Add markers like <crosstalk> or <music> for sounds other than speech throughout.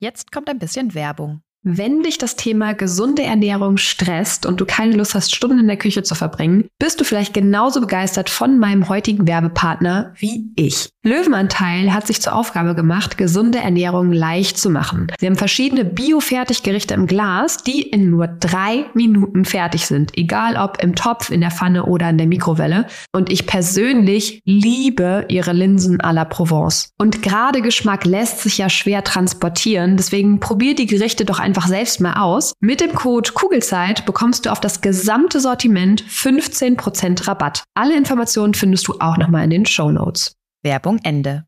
Jetzt kommt ein bisschen Werbung. Wenn dich das Thema gesunde Ernährung stresst und du keine Lust hast, Stunden in der Küche zu verbringen, bist du vielleicht genauso begeistert von meinem heutigen Werbepartner wie ich. Löwenanteil hat sich zur Aufgabe gemacht, gesunde Ernährung leicht zu machen. Sie haben verschiedene Bio-Fertiggerichte im Glas, die in nur drei Minuten fertig sind, egal ob im Topf, in der Pfanne oder in der Mikrowelle. Und ich persönlich liebe ihre Linsen à la Provence. Und gerade Geschmack lässt sich ja schwer transportieren, deswegen probier die Gerichte doch selbst mal aus. Mit dem Code Kugelzeit bekommst du auf das gesamte Sortiment 15% Rabatt. Alle Informationen findest du auch nochmal in den Show Notes. Werbung Ende.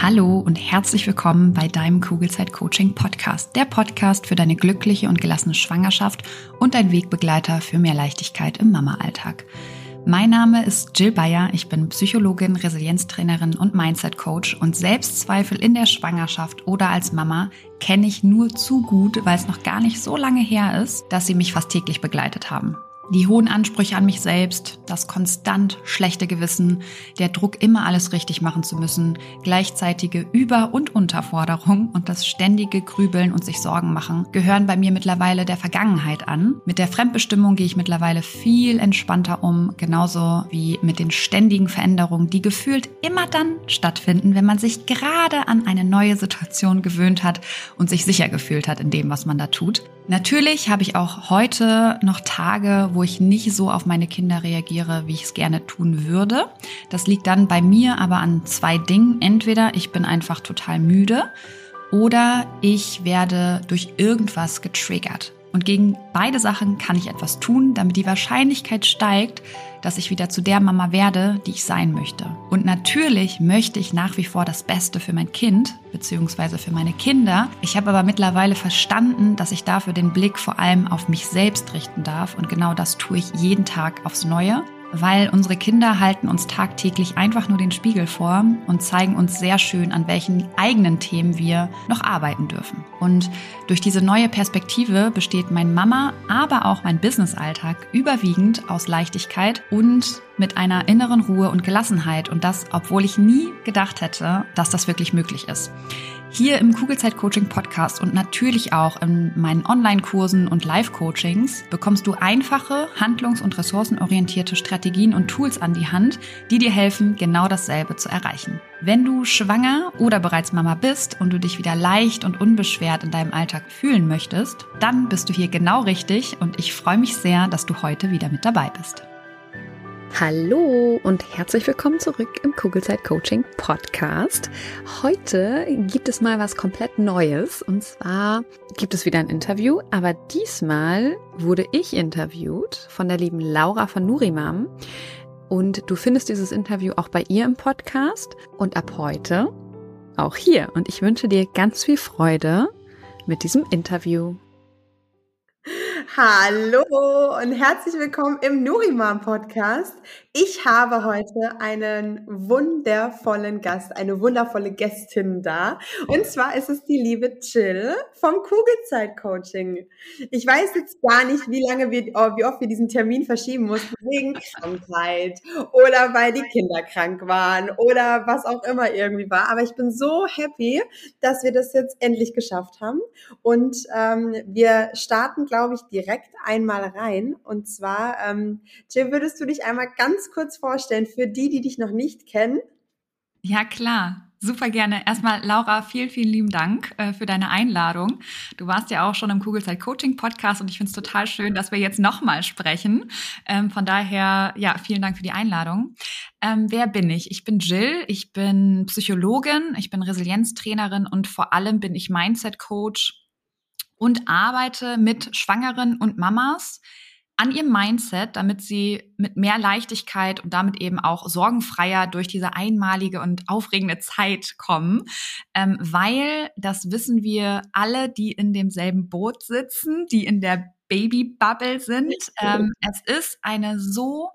Hallo und herzlich willkommen bei deinem Kugelzeit Coaching Podcast, der Podcast für deine glückliche und gelassene Schwangerschaft und dein Wegbegleiter für mehr Leichtigkeit im Mama-Alltag. Mein Name ist Jill Bayer, ich bin Psychologin, Resilienztrainerin und Mindset Coach und Selbstzweifel in der Schwangerschaft oder als Mama kenne ich nur zu gut, weil es noch gar nicht so lange her ist, dass sie mich fast täglich begleitet haben. Die hohen Ansprüche an mich selbst, das konstant schlechte Gewissen, der Druck, immer alles richtig machen zu müssen, gleichzeitige Über- und Unterforderung und das ständige Grübeln und sich Sorgen machen gehören bei mir mittlerweile der Vergangenheit an. Mit der Fremdbestimmung gehe ich mittlerweile viel entspannter um, genauso wie mit den ständigen Veränderungen, die gefühlt immer dann stattfinden, wenn man sich gerade an eine neue Situation gewöhnt hat und sich sicher gefühlt hat in dem, was man da tut. Natürlich habe ich auch heute noch Tage, wo ich nicht so auf meine Kinder reagiere, wie ich es gerne tun würde. Das liegt dann bei mir aber an zwei Dingen. Entweder ich bin einfach total müde oder ich werde durch irgendwas getriggert. Und gegen beide Sachen kann ich etwas tun, damit die Wahrscheinlichkeit steigt, dass ich wieder zu der Mama werde, die ich sein möchte. Und natürlich möchte ich nach wie vor das Beste für mein Kind bzw. für meine Kinder. Ich habe aber mittlerweile verstanden, dass ich dafür den Blick vor allem auf mich selbst richten darf. Und genau das tue ich jeden Tag aufs Neue weil unsere Kinder halten uns tagtäglich einfach nur den Spiegel vor und zeigen uns sehr schön, an welchen eigenen Themen wir noch arbeiten dürfen. Und durch diese neue Perspektive besteht mein Mama, aber auch mein Businessalltag überwiegend aus Leichtigkeit und mit einer inneren Ruhe und Gelassenheit und das, obwohl ich nie gedacht hätte, dass das wirklich möglich ist. Hier im Kugelzeit Coaching Podcast und natürlich auch in meinen Online-Kursen und Live-Coachings bekommst du einfache, handlungs- und ressourcenorientierte Strategien und Tools an die Hand, die dir helfen, genau dasselbe zu erreichen. Wenn du schwanger oder bereits Mama bist und du dich wieder leicht und unbeschwert in deinem Alltag fühlen möchtest, dann bist du hier genau richtig und ich freue mich sehr, dass du heute wieder mit dabei bist. Hallo und herzlich willkommen zurück im Kugelzeit Coaching Podcast. Heute gibt es mal was komplett Neues und zwar gibt es wieder ein Interview, aber diesmal wurde ich interviewt von der lieben Laura von Nurimam und du findest dieses Interview auch bei ihr im Podcast und ab heute auch hier und ich wünsche dir ganz viel Freude mit diesem Interview. Hallo und herzlich willkommen im Nurimam Podcast. Ich habe heute einen wundervollen Gast, eine wundervolle Gästin da. Und zwar ist es die liebe Jill vom Kugelzeit Coaching. Ich weiß jetzt gar nicht, wie lange wir, oh, wie oft wir diesen Termin verschieben mussten, wegen Krankheit oder weil die Kinder krank waren oder was auch immer irgendwie war. Aber ich bin so happy, dass wir das jetzt endlich geschafft haben. Und ähm, wir starten, glaube ich, direkt einmal rein. Und zwar, ähm, Jill, würdest du dich einmal ganz kurz vorstellen für die, die dich noch nicht kennen? Ja, klar. Super gerne. Erstmal, Laura, vielen, vielen lieben Dank äh, für deine Einladung. Du warst ja auch schon im Kugelzeit Coaching Podcast und ich finde es total schön, dass wir jetzt nochmal sprechen. Ähm, von daher, ja, vielen Dank für die Einladung. Ähm, wer bin ich? Ich bin Jill, ich bin Psychologin, ich bin Resilienztrainerin und vor allem bin ich Mindset Coach und arbeite mit Schwangeren und Mamas an ihrem Mindset, damit sie mit mehr Leichtigkeit und damit eben auch sorgenfreier durch diese einmalige und aufregende Zeit kommen, ähm, weil das wissen wir alle, die in demselben Boot sitzen, die in der Babybubble sind. Ähm, es ist eine so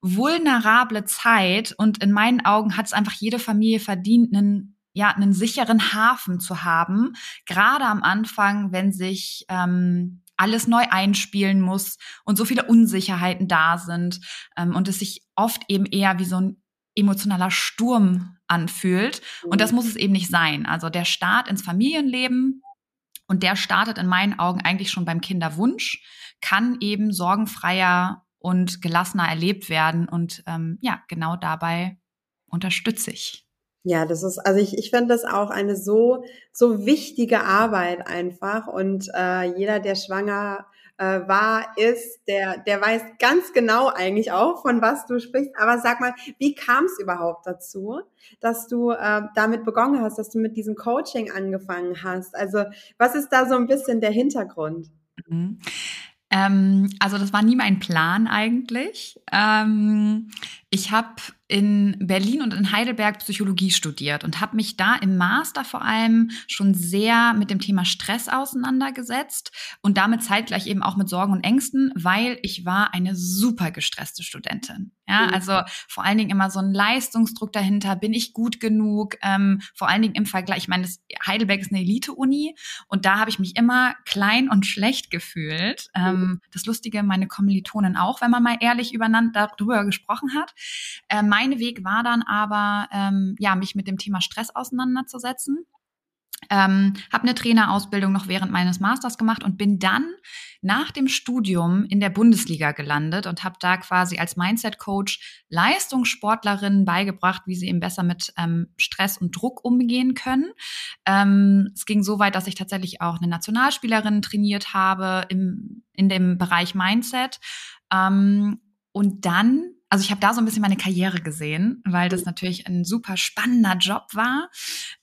vulnerable Zeit und in meinen Augen hat es einfach jede Familie verdient, einen ja, einen sicheren Hafen zu haben, gerade am Anfang, wenn sich ähm, alles neu einspielen muss und so viele Unsicherheiten da sind ähm, und es sich oft eben eher wie so ein emotionaler Sturm anfühlt. Und das muss es eben nicht sein. Also der Start ins Familienleben und der startet in meinen Augen eigentlich schon beim Kinderwunsch, kann eben sorgenfreier und gelassener erlebt werden. Und ähm, ja, genau dabei unterstütze ich. Ja, das ist, also ich, ich finde das auch eine so, so wichtige Arbeit einfach. Und äh, jeder, der schwanger äh, war, ist, der, der weiß ganz genau eigentlich auch, von was du sprichst. Aber sag mal, wie kam es überhaupt dazu, dass du äh, damit begonnen hast, dass du mit diesem Coaching angefangen hast? Also was ist da so ein bisschen der Hintergrund? Mhm. Ähm, also das war nie mein Plan eigentlich. Ähm, ich habe in Berlin und in Heidelberg Psychologie studiert und habe mich da im Master vor allem schon sehr mit dem Thema Stress auseinandergesetzt und damit zeitgleich eben auch mit Sorgen und Ängsten, weil ich war eine super gestresste Studentin. Ja, also vor allen Dingen immer so ein Leistungsdruck dahinter, bin ich gut genug? Ähm, vor allen Dingen im Vergleich, ich meine, das, Heidelberg ist eine Elite-Uni und da habe ich mich immer klein und schlecht gefühlt. Ähm, das Lustige, meine Kommilitonen auch, wenn man mal ehrlich übereinander darüber gesprochen hat. Äh, mein Weg war dann aber, ähm, ja, mich mit dem Thema Stress auseinanderzusetzen. Ähm, habe eine Trainerausbildung noch während meines Masters gemacht und bin dann nach dem Studium in der Bundesliga gelandet und habe da quasi als Mindset-Coach Leistungssportlerinnen beigebracht, wie sie eben besser mit ähm, Stress und Druck umgehen können. Ähm, es ging so weit, dass ich tatsächlich auch eine Nationalspielerin trainiert habe im, in dem Bereich Mindset. Ähm, und dann also ich habe da so ein bisschen meine Karriere gesehen, weil das natürlich ein super spannender Job war.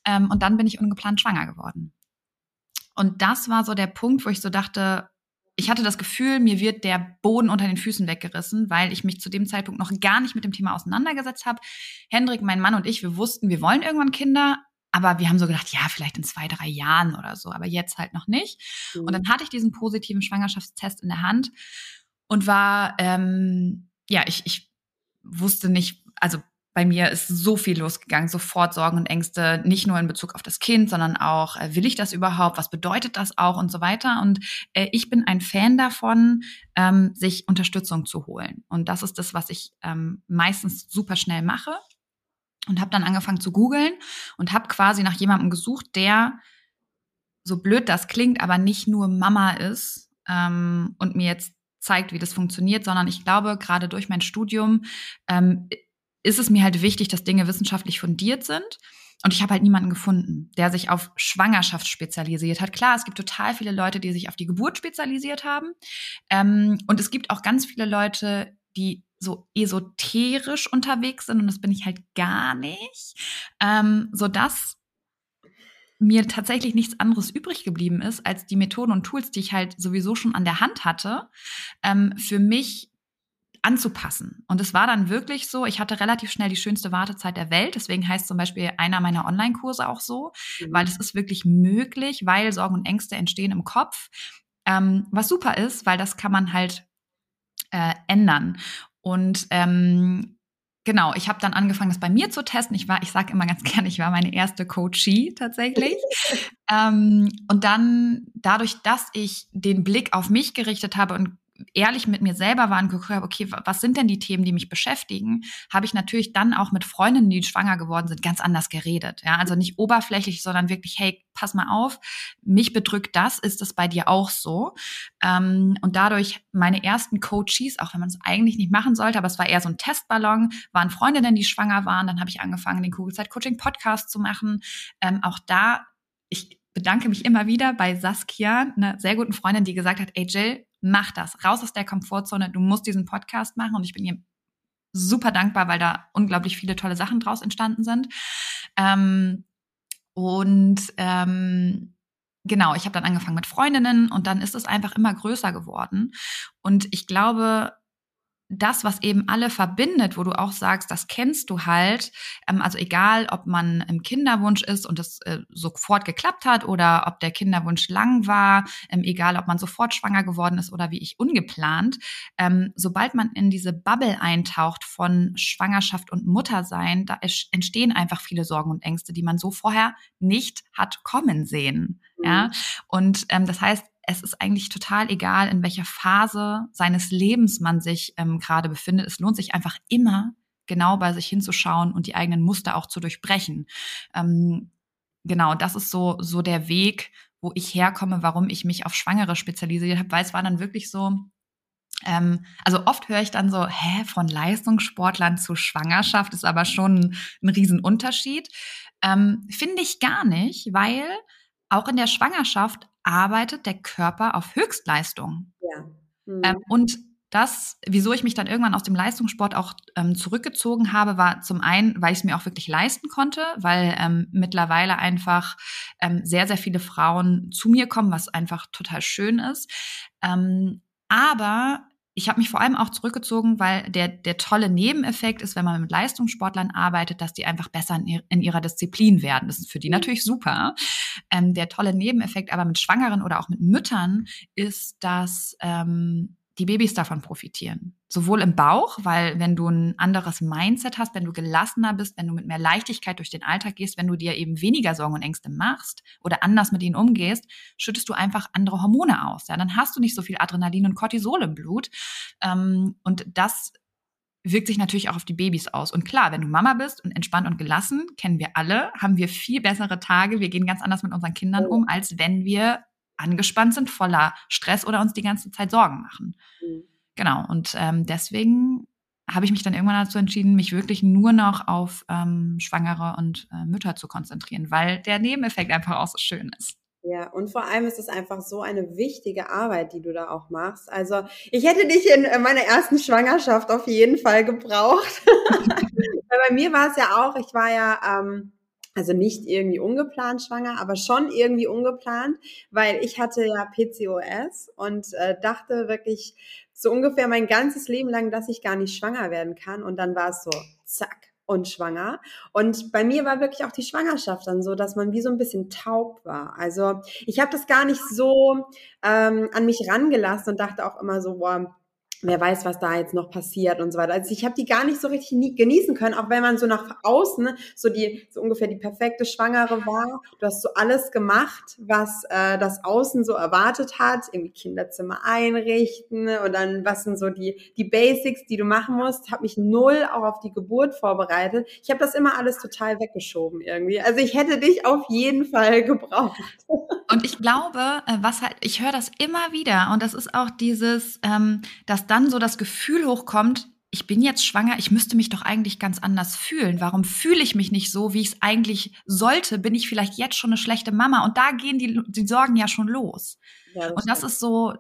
Ähm, und dann bin ich ungeplant schwanger geworden. Und das war so der Punkt, wo ich so dachte, ich hatte das Gefühl, mir wird der Boden unter den Füßen weggerissen, weil ich mich zu dem Zeitpunkt noch gar nicht mit dem Thema auseinandergesetzt habe. Hendrik, mein Mann und ich, wir wussten, wir wollen irgendwann Kinder, aber wir haben so gedacht, ja, vielleicht in zwei, drei Jahren oder so, aber jetzt halt noch nicht. Mhm. Und dann hatte ich diesen positiven Schwangerschaftstest in der Hand und war, ähm, ja, ich, ich wusste nicht, also bei mir ist so viel losgegangen, sofort Sorgen und Ängste, nicht nur in Bezug auf das Kind, sondern auch, äh, will ich das überhaupt, was bedeutet das auch und so weiter. Und äh, ich bin ein Fan davon, ähm, sich Unterstützung zu holen. Und das ist das, was ich ähm, meistens super schnell mache. Und habe dann angefangen zu googeln und habe quasi nach jemandem gesucht, der, so blöd das klingt, aber nicht nur Mama ist ähm, und mir jetzt zeigt, wie das funktioniert, sondern ich glaube, gerade durch mein Studium ähm, ist es mir halt wichtig, dass Dinge wissenschaftlich fundiert sind. Und ich habe halt niemanden gefunden, der sich auf Schwangerschaft spezialisiert hat. Klar, es gibt total viele Leute, die sich auf die Geburt spezialisiert haben. Ähm, und es gibt auch ganz viele Leute, die so esoterisch unterwegs sind. Und das bin ich halt gar nicht. Ähm, so mir tatsächlich nichts anderes übrig geblieben ist, als die Methoden und Tools, die ich halt sowieso schon an der Hand hatte, ähm, für mich anzupassen. Und es war dann wirklich so, ich hatte relativ schnell die schönste Wartezeit der Welt. Deswegen heißt zum Beispiel einer meiner Online-Kurse auch so, mhm. weil es ist wirklich möglich, weil Sorgen und Ängste entstehen im Kopf. Ähm, was super ist, weil das kann man halt äh, ändern. Und ähm, genau, ich habe dann angefangen, das bei mir zu testen. Ich war, ich sage immer ganz <laughs> gerne, ich war meine erste Coachie tatsächlich. <laughs> ähm, und dann dadurch, dass ich den Blick auf mich gerichtet habe und ehrlich mit mir selber war und geguckt habe, okay, was sind denn die Themen, die mich beschäftigen, habe ich natürlich dann auch mit Freundinnen, die schwanger geworden sind, ganz anders geredet. Ja, also nicht oberflächlich, sondern wirklich, hey, pass mal auf, mich bedrückt das, ist das bei dir auch so? Ähm, und dadurch meine ersten Coaches, auch wenn man es eigentlich nicht machen sollte, aber es war eher so ein Testballon, waren Freundinnen, die schwanger waren. Dann habe ich angefangen, den Kugelzeit Coaching Podcast zu machen. Ähm, auch da, ich bedanke mich immer wieder bei Saskia, einer sehr guten Freundin, die gesagt hat, ey Jill, mach das, raus aus der Komfortzone, du musst diesen Podcast machen und ich bin ihr super dankbar, weil da unglaublich viele tolle Sachen draus entstanden sind. Ähm, und ähm, genau, ich habe dann angefangen mit Freundinnen und dann ist es einfach immer größer geworden. Und ich glaube, das, was eben alle verbindet, wo du auch sagst, das kennst du halt, ähm, also egal, ob man im Kinderwunsch ist und es äh, sofort geklappt hat oder ob der Kinderwunsch lang war, ähm, egal, ob man sofort schwanger geworden ist oder wie ich ungeplant, ähm, sobald man in diese Bubble eintaucht von Schwangerschaft und Muttersein, da entstehen einfach viele Sorgen und Ängste, die man so vorher nicht hat kommen sehen. Mhm. Ja, und ähm, das heißt, es ist eigentlich total egal, in welcher Phase seines Lebens man sich ähm, gerade befindet. Es lohnt sich einfach immer, genau bei sich hinzuschauen und die eigenen Muster auch zu durchbrechen. Ähm, genau, das ist so, so der Weg, wo ich herkomme, warum ich mich auf Schwangere spezialisiert habe, weil es war dann wirklich so, ähm, also oft höre ich dann so, hä, von Leistungssportlern zu Schwangerschaft ist aber schon ein, ein Riesenunterschied. Ähm, Finde ich gar nicht, weil auch in der Schwangerschaft arbeitet der Körper auf Höchstleistung. Ja. Mhm. Ähm, und das, wieso ich mich dann irgendwann aus dem Leistungssport auch ähm, zurückgezogen habe, war zum einen, weil ich es mir auch wirklich leisten konnte, weil ähm, mittlerweile einfach ähm, sehr, sehr viele Frauen zu mir kommen, was einfach total schön ist. Ähm, aber ich habe mich vor allem auch zurückgezogen, weil der, der tolle Nebeneffekt ist, wenn man mit Leistungssportlern arbeitet, dass die einfach besser in, in ihrer Disziplin werden. Das ist für die mhm. natürlich super. Ähm, der tolle Nebeneffekt aber mit Schwangeren oder auch mit Müttern ist, dass ähm, die Babys davon profitieren. Sowohl im Bauch, weil wenn du ein anderes Mindset hast, wenn du gelassener bist, wenn du mit mehr Leichtigkeit durch den Alltag gehst, wenn du dir eben weniger Sorgen und Ängste machst oder anders mit ihnen umgehst, schüttest du einfach andere Hormone aus. Ja, dann hast du nicht so viel Adrenalin und Cortisol im Blut. Ähm, und das wirkt sich natürlich auch auf die Babys aus. Und klar, wenn du Mama bist und entspannt und gelassen, kennen wir alle, haben wir viel bessere Tage. Wir gehen ganz anders mit unseren Kindern um, als wenn wir angespannt sind, voller Stress oder uns die ganze Zeit Sorgen machen. Mhm. Genau. Und ähm, deswegen habe ich mich dann irgendwann dazu entschieden, mich wirklich nur noch auf ähm, Schwangere und äh, Mütter zu konzentrieren, weil der Nebeneffekt einfach auch so schön ist. Ja, und vor allem ist es einfach so eine wichtige Arbeit, die du da auch machst. Also ich hätte dich in äh, meiner ersten Schwangerschaft auf jeden Fall gebraucht. <laughs> Bei mir war es ja auch, ich war ja ähm, also nicht irgendwie ungeplant schwanger, aber schon irgendwie ungeplant, weil ich hatte ja PCOS und äh, dachte wirklich so ungefähr mein ganzes Leben lang, dass ich gar nicht schwanger werden kann. Und dann war es so, zack, und schwanger. Und bei mir war wirklich auch die Schwangerschaft dann so, dass man wie so ein bisschen taub war. Also ich habe das gar nicht so ähm, an mich rangelassen und dachte auch immer so, boah, wer weiß, was da jetzt noch passiert und so weiter. Also ich habe die gar nicht so richtig nie genießen können, auch wenn man so nach außen so die so ungefähr die perfekte Schwangere war. Du hast so alles gemacht, was äh, das Außen so erwartet hat, irgendwie Kinderzimmer einrichten und dann was sind so die die Basics, die du machen musst. Habe mich null auch auf die Geburt vorbereitet. Ich habe das immer alles total weggeschoben irgendwie. Also ich hätte dich auf jeden Fall gebraucht. Und ich glaube, äh, was halt, ich höre das immer wieder und das ist auch dieses, ähm, dass dann so das Gefühl hochkommt, ich bin jetzt schwanger, ich müsste mich doch eigentlich ganz anders fühlen. Warum fühle ich mich nicht so, wie ich es eigentlich sollte? Bin ich vielleicht jetzt schon eine schlechte Mama? Und da gehen die, die Sorgen ja schon los. Ja, das und das ist so,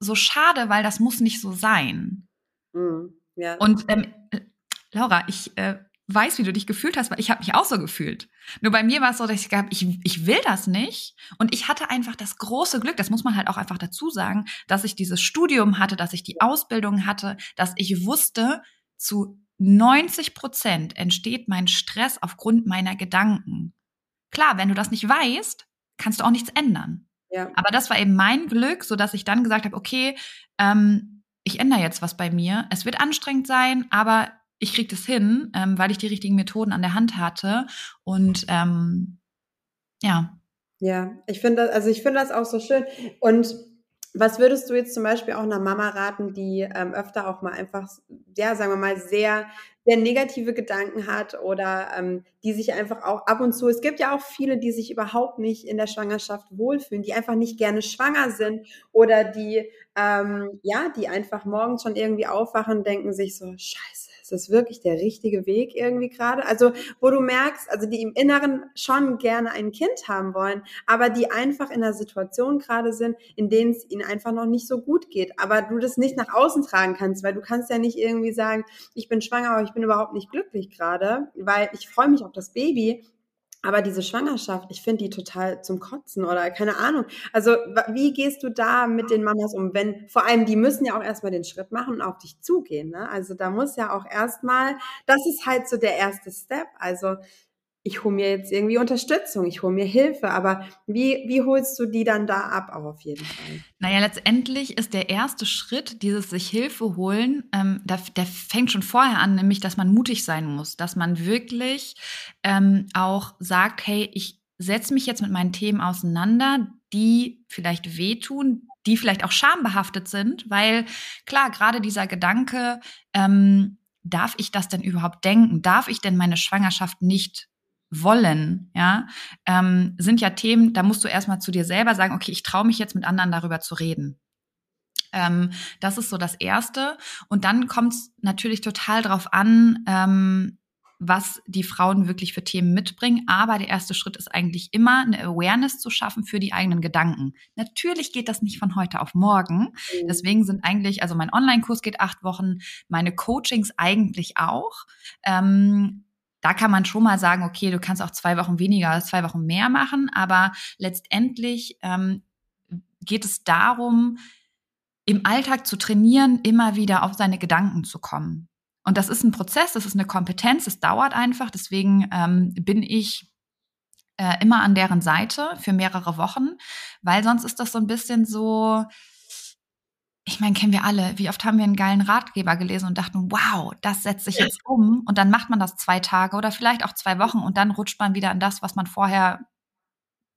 so schade, weil das muss nicht so sein. Mhm. Ja. Und ähm, Laura, ich äh, weiß, wie du dich gefühlt hast, weil ich habe mich auch so gefühlt. Nur bei mir war es so, dass ich gab, ich, ich will das nicht. Und ich hatte einfach das große Glück, das muss man halt auch einfach dazu sagen, dass ich dieses Studium hatte, dass ich die Ausbildung hatte, dass ich wusste, zu 90 Prozent entsteht mein Stress aufgrund meiner Gedanken. Klar, wenn du das nicht weißt, kannst du auch nichts ändern. Ja. Aber das war eben mein Glück, so dass ich dann gesagt habe, okay, ähm, ich ändere jetzt was bei mir. Es wird anstrengend sein, aber ich krieg das hin, ähm, weil ich die richtigen Methoden an der Hand hatte. Und ähm, ja. Ja, ich finde, also ich finde das auch so schön. Und was würdest du jetzt zum Beispiel auch einer Mama raten, die ähm, öfter auch mal einfach, ja, sagen wir mal, sehr, sehr negative Gedanken hat oder ähm, die sich einfach auch ab und zu, es gibt ja auch viele, die sich überhaupt nicht in der Schwangerschaft wohlfühlen, die einfach nicht gerne schwanger sind oder die, ähm, ja, die einfach morgens schon irgendwie aufwachen und denken sich so, scheiße ist das wirklich der richtige Weg irgendwie gerade? Also, wo du merkst, also die im Inneren schon gerne ein Kind haben wollen, aber die einfach in einer Situation gerade sind, in denen es ihnen einfach noch nicht so gut geht, aber du das nicht nach außen tragen kannst, weil du kannst ja nicht irgendwie sagen, ich bin schwanger, aber ich bin überhaupt nicht glücklich gerade, weil ich freue mich auf das Baby, aber diese Schwangerschaft, ich finde die total zum Kotzen oder keine Ahnung. Also wie gehst du da mit den Mamas um? Wenn vor allem die müssen ja auch erstmal den Schritt machen und auf dich zugehen. Ne? Also da muss ja auch erstmal, das ist halt so der erste Step. Also ich hole mir jetzt irgendwie Unterstützung, ich hole mir Hilfe, aber wie, wie holst du die dann da ab auch auf jeden Fall? Naja, letztendlich ist der erste Schritt, dieses sich Hilfe holen, ähm, der, der fängt schon vorher an, nämlich, dass man mutig sein muss, dass man wirklich ähm, auch sagt, hey, ich setze mich jetzt mit meinen Themen auseinander, die vielleicht wehtun, die vielleicht auch schambehaftet sind, weil klar, gerade dieser Gedanke, ähm, darf ich das denn überhaupt denken? Darf ich denn meine Schwangerschaft nicht wollen, ja, ähm, sind ja Themen, da musst du erstmal zu dir selber sagen, okay, ich traue mich jetzt mit anderen darüber zu reden. Ähm, das ist so das Erste. Und dann kommt es natürlich total drauf an, ähm, was die Frauen wirklich für Themen mitbringen. Aber der erste Schritt ist eigentlich immer, eine Awareness zu schaffen für die eigenen Gedanken. Natürlich geht das nicht von heute auf morgen. Mhm. Deswegen sind eigentlich, also mein Online-Kurs geht acht Wochen, meine Coachings eigentlich auch. Ähm, da kann man schon mal sagen, okay, du kannst auch zwei Wochen weniger zwei Wochen mehr machen, aber letztendlich ähm, geht es darum, im Alltag zu trainieren, immer wieder auf seine Gedanken zu kommen. Und das ist ein Prozess, das ist eine Kompetenz, es dauert einfach. Deswegen ähm, bin ich äh, immer an deren Seite für mehrere Wochen, weil sonst ist das so ein bisschen so, ich meine, kennen wir alle. Wie oft haben wir einen geilen Ratgeber gelesen und dachten, wow, das setzt sich jetzt um. Und dann macht man das zwei Tage oder vielleicht auch zwei Wochen und dann rutscht man wieder an das, was man vorher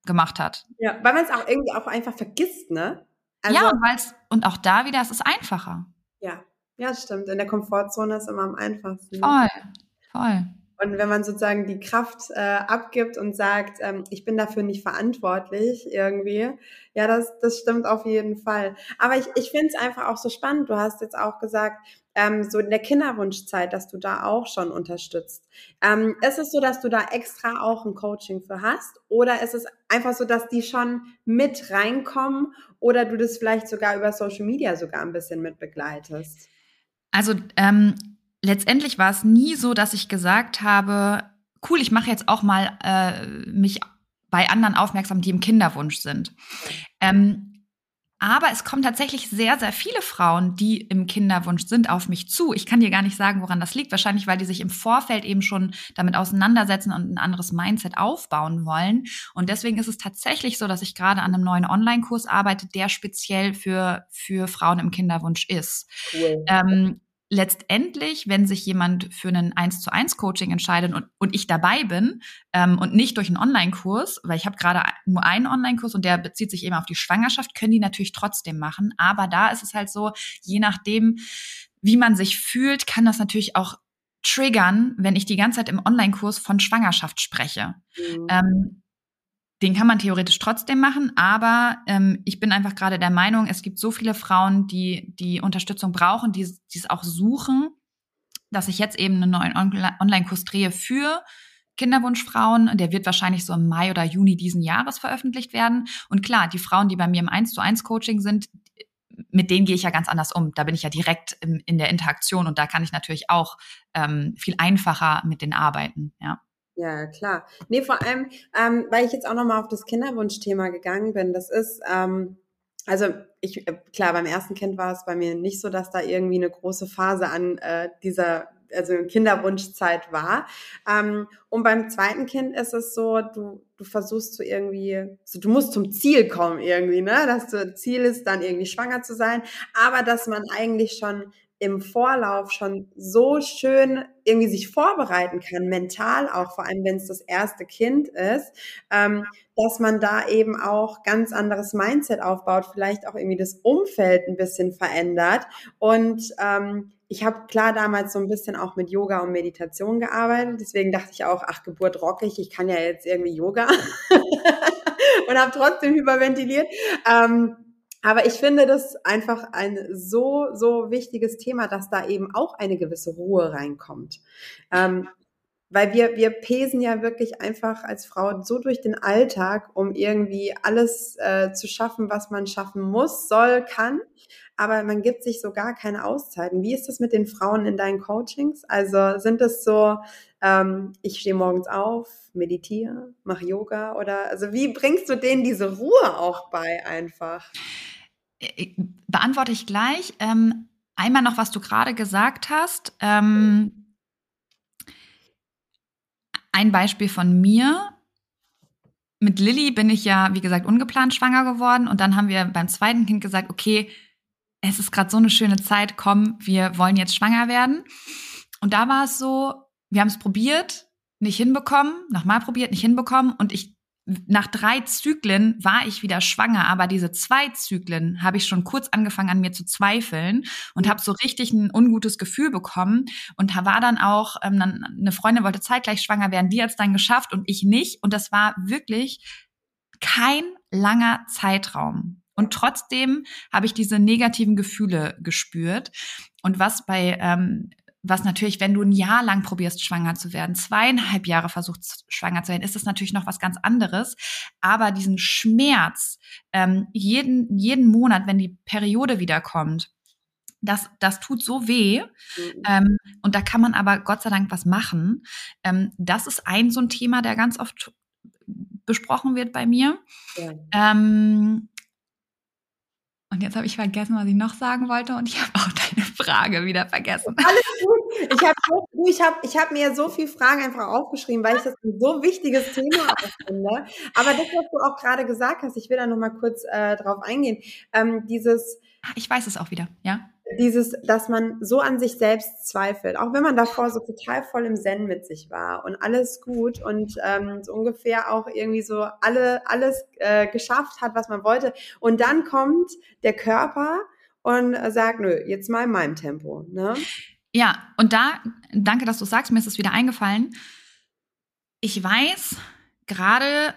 gemacht hat. Ja, weil man es auch irgendwie auch einfach vergisst, ne? Also, ja, und, weil's, und auch da wieder, es ist einfacher. Ja, ja, stimmt. In der Komfortzone ist immer am einfachsten. Voll, voll. Und wenn man sozusagen die Kraft äh, abgibt und sagt, ähm, ich bin dafür nicht verantwortlich irgendwie, ja, das, das stimmt auf jeden Fall. Aber ich, ich finde es einfach auch so spannend. Du hast jetzt auch gesagt, ähm, so in der Kinderwunschzeit, dass du da auch schon unterstützt. Ähm, ist es so, dass du da extra auch ein Coaching für hast? Oder ist es einfach so, dass die schon mit reinkommen oder du das vielleicht sogar über Social Media sogar ein bisschen mit begleitest? Also ähm, letztendlich war es nie so, dass ich gesagt habe, cool, ich mache jetzt auch mal äh, mich bei anderen aufmerksam, die im Kinderwunsch sind. Ähm, aber es kommen tatsächlich sehr, sehr viele Frauen, die im Kinderwunsch sind, auf mich zu. Ich kann dir gar nicht sagen, woran das liegt. Wahrscheinlich, weil die sich im Vorfeld eben schon damit auseinandersetzen und ein anderes Mindset aufbauen wollen. Und deswegen ist es tatsächlich so, dass ich gerade an einem neuen Online-Kurs arbeite, der speziell für, für Frauen im Kinderwunsch ist. Cool. Ähm, letztendlich, wenn sich jemand für einen 1 zu 1 Coaching entscheidet und, und ich dabei bin ähm, und nicht durch einen Online-Kurs, weil ich habe gerade nur einen Online-Kurs und der bezieht sich eben auf die Schwangerschaft, können die natürlich trotzdem machen. Aber da ist es halt so, je nachdem, wie man sich fühlt, kann das natürlich auch triggern, wenn ich die ganze Zeit im Online-Kurs von Schwangerschaft spreche. Mhm. Ähm, den kann man theoretisch trotzdem machen, aber ähm, ich bin einfach gerade der Meinung, es gibt so viele Frauen, die die Unterstützung brauchen, die, die es auch suchen, dass ich jetzt eben einen neuen Online-Kurs drehe für Kinderwunschfrauen. Der wird wahrscheinlich so im Mai oder Juni diesen Jahres veröffentlicht werden. Und klar, die Frauen, die bei mir im 1 zu 1 Coaching sind, mit denen gehe ich ja ganz anders um. Da bin ich ja direkt in, in der Interaktion und da kann ich natürlich auch ähm, viel einfacher mit denen arbeiten, ja. Ja, klar. Nee, vor allem, ähm, weil ich jetzt auch nochmal auf das Kinderwunschthema gegangen bin. Das ist, ähm, also ich, äh, klar, beim ersten Kind war es bei mir nicht so, dass da irgendwie eine große Phase an äh, dieser also Kinderwunschzeit war. Ähm, und beim zweiten Kind ist es so, du, du versuchst so irgendwie, so, du musst zum Ziel kommen irgendwie, ne? Dass du Ziel ist, dann irgendwie schwanger zu sein, aber dass man eigentlich schon im Vorlauf schon so schön irgendwie sich vorbereiten kann, mental auch, vor allem wenn es das erste Kind ist, ähm, dass man da eben auch ganz anderes Mindset aufbaut, vielleicht auch irgendwie das Umfeld ein bisschen verändert. Und ähm, ich habe klar damals so ein bisschen auch mit Yoga und Meditation gearbeitet, deswegen dachte ich auch, ach, Geburt rockig, ich kann ja jetzt irgendwie Yoga <laughs> und habe trotzdem hyperventiliert. Ähm, aber ich finde das einfach ein so, so wichtiges Thema, dass da eben auch eine gewisse Ruhe reinkommt. Ähm, weil wir, wir pesen ja wirklich einfach als Frau so durch den Alltag, um irgendwie alles äh, zu schaffen, was man schaffen muss, soll, kann. Aber man gibt sich so gar keine Auszeiten. Wie ist das mit den Frauen in deinen Coachings? Also sind das so, ähm, ich stehe morgens auf, meditiere, mache Yoga oder also wie bringst du denen diese Ruhe auch bei einfach? Äh, beantworte ich gleich. Ähm, einmal noch, was du gerade gesagt hast. Ähm, ein Beispiel von mir. Mit Lilly bin ich ja, wie gesagt, ungeplant schwanger geworden. Und dann haben wir beim zweiten Kind gesagt, okay, es ist gerade so eine schöne Zeit, komm, wir wollen jetzt schwanger werden. Und da war es so, wir haben es probiert, nicht hinbekommen, nochmal probiert, nicht hinbekommen. Und ich nach drei Zyklen war ich wieder schwanger, aber diese zwei Zyklen habe ich schon kurz angefangen an mir zu zweifeln und habe so richtig ein ungutes Gefühl bekommen und war dann auch, ähm, dann, eine Freundin wollte zeitgleich schwanger werden, die hat es dann geschafft und ich nicht und das war wirklich kein langer Zeitraum. Und trotzdem habe ich diese negativen Gefühle gespürt. Und was bei ähm, was natürlich, wenn du ein Jahr lang probierst, schwanger zu werden, zweieinhalb Jahre versuchst, schwanger zu werden, ist das natürlich noch was ganz anderes. Aber diesen Schmerz, ähm, jeden, jeden Monat, wenn die Periode wiederkommt, das, das tut so weh. Mhm. Ähm, und da kann man aber Gott sei Dank was machen. Ähm, das ist ein so ein Thema, der ganz oft besprochen wird bei mir. Ja. Ähm, und jetzt habe ich vergessen, was ich noch sagen wollte und ich habe auch Frage wieder vergessen. Alles gut. Ich habe ich hab, ich hab mir so viele Fragen einfach aufgeschrieben, weil ich das ein so wichtiges Thema finde. Aber das, was du auch gerade gesagt hast, ich will da noch mal kurz äh, drauf eingehen. Ähm, dieses. Ah, ich weiß es auch wieder, ja dieses, dass man so an sich selbst zweifelt, auch wenn man davor so total voll im Zen mit sich war und alles gut und ähm, so ungefähr auch irgendwie so alle alles äh, geschafft hat, was man wollte. Und dann kommt der Körper und sagt, nö, jetzt mal in meinem Tempo. Ne? Ja, und da, danke, dass du sagst, mir ist es wieder eingefallen. Ich weiß gerade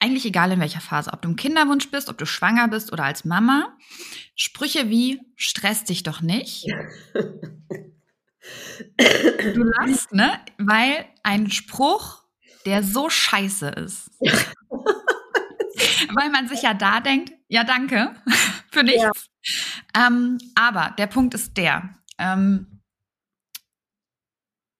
eigentlich egal in welcher Phase, ob du im Kinderwunsch bist, ob du schwanger bist oder als Mama, Sprüche wie stress dich doch nicht. <laughs> du lachst, ne? Weil ein Spruch, der so scheiße ist. <laughs> weil man sich ja da denkt, ja danke für nichts. Ja. Ähm, aber der Punkt ist der, ähm,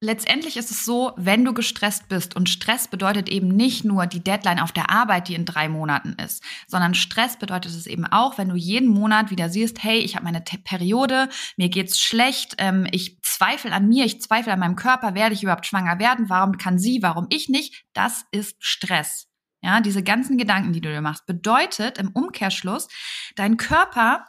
Letztendlich ist es so, wenn du gestresst bist, und Stress bedeutet eben nicht nur die Deadline auf der Arbeit, die in drei Monaten ist, sondern Stress bedeutet es eben auch, wenn du jeden Monat wieder siehst, hey, ich habe meine Periode, mir geht's schlecht, ähm, ich zweifle an mir, ich zweifle an meinem Körper, werde ich überhaupt schwanger werden, warum kann sie, warum ich nicht, das ist Stress. Ja, diese ganzen Gedanken, die du dir machst, bedeutet im Umkehrschluss, dein Körper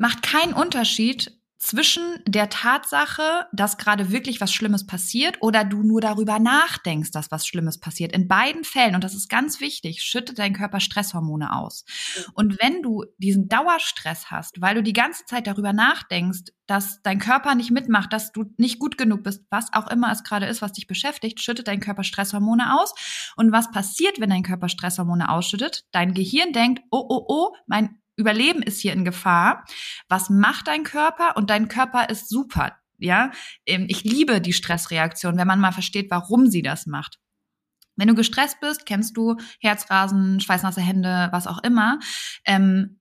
macht keinen Unterschied, zwischen der Tatsache, dass gerade wirklich was Schlimmes passiert oder du nur darüber nachdenkst, dass was Schlimmes passiert. In beiden Fällen, und das ist ganz wichtig, schüttet dein Körper Stresshormone aus. Und wenn du diesen Dauerstress hast, weil du die ganze Zeit darüber nachdenkst, dass dein Körper nicht mitmacht, dass du nicht gut genug bist, was auch immer es gerade ist, was dich beschäftigt, schüttet dein Körper Stresshormone aus. Und was passiert, wenn dein Körper Stresshormone ausschüttet? Dein Gehirn denkt, oh, oh, oh, mein Überleben ist hier in Gefahr. Was macht dein Körper? Und dein Körper ist super. Ja, ähm, ich liebe die Stressreaktion, wenn man mal versteht, warum sie das macht. Wenn du gestresst bist, kennst du Herzrasen, schweißnasse Hände, was auch immer. Ähm,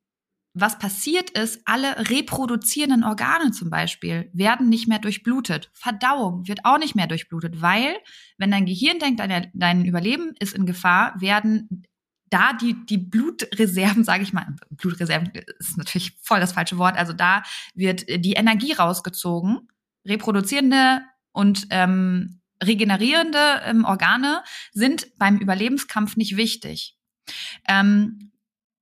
was passiert ist, alle reproduzierenden Organe zum Beispiel werden nicht mehr durchblutet. Verdauung wird auch nicht mehr durchblutet, weil wenn dein Gehirn denkt, dein, dein Überleben ist in Gefahr, werden da die, die Blutreserven, sage ich mal, Blutreserven ist natürlich voll das falsche Wort, also da wird die Energie rausgezogen, reproduzierende und ähm, regenerierende ähm, Organe sind beim Überlebenskampf nicht wichtig. Ähm,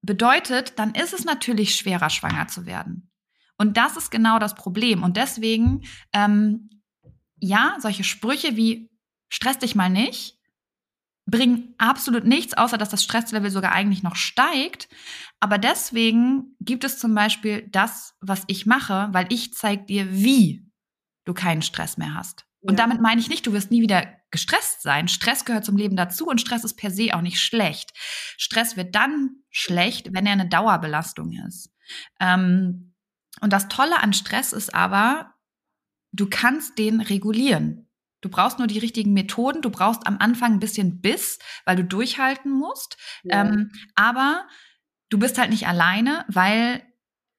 bedeutet, dann ist es natürlich schwerer, schwanger zu werden. Und das ist genau das Problem. Und deswegen, ähm, ja, solche Sprüche wie stress dich mal nicht, bringen absolut nichts, außer dass das Stresslevel sogar eigentlich noch steigt. Aber deswegen gibt es zum Beispiel das, was ich mache, weil ich zeige dir, wie du keinen Stress mehr hast. Ja. Und damit meine ich nicht, du wirst nie wieder gestresst sein. Stress gehört zum Leben dazu und Stress ist per se auch nicht schlecht. Stress wird dann schlecht, wenn er eine Dauerbelastung ist. Ähm, und das Tolle an Stress ist aber, du kannst den regulieren. Du brauchst nur die richtigen Methoden. Du brauchst am Anfang ein bisschen Biss, weil du durchhalten musst. Ja. Ähm, aber du bist halt nicht alleine, weil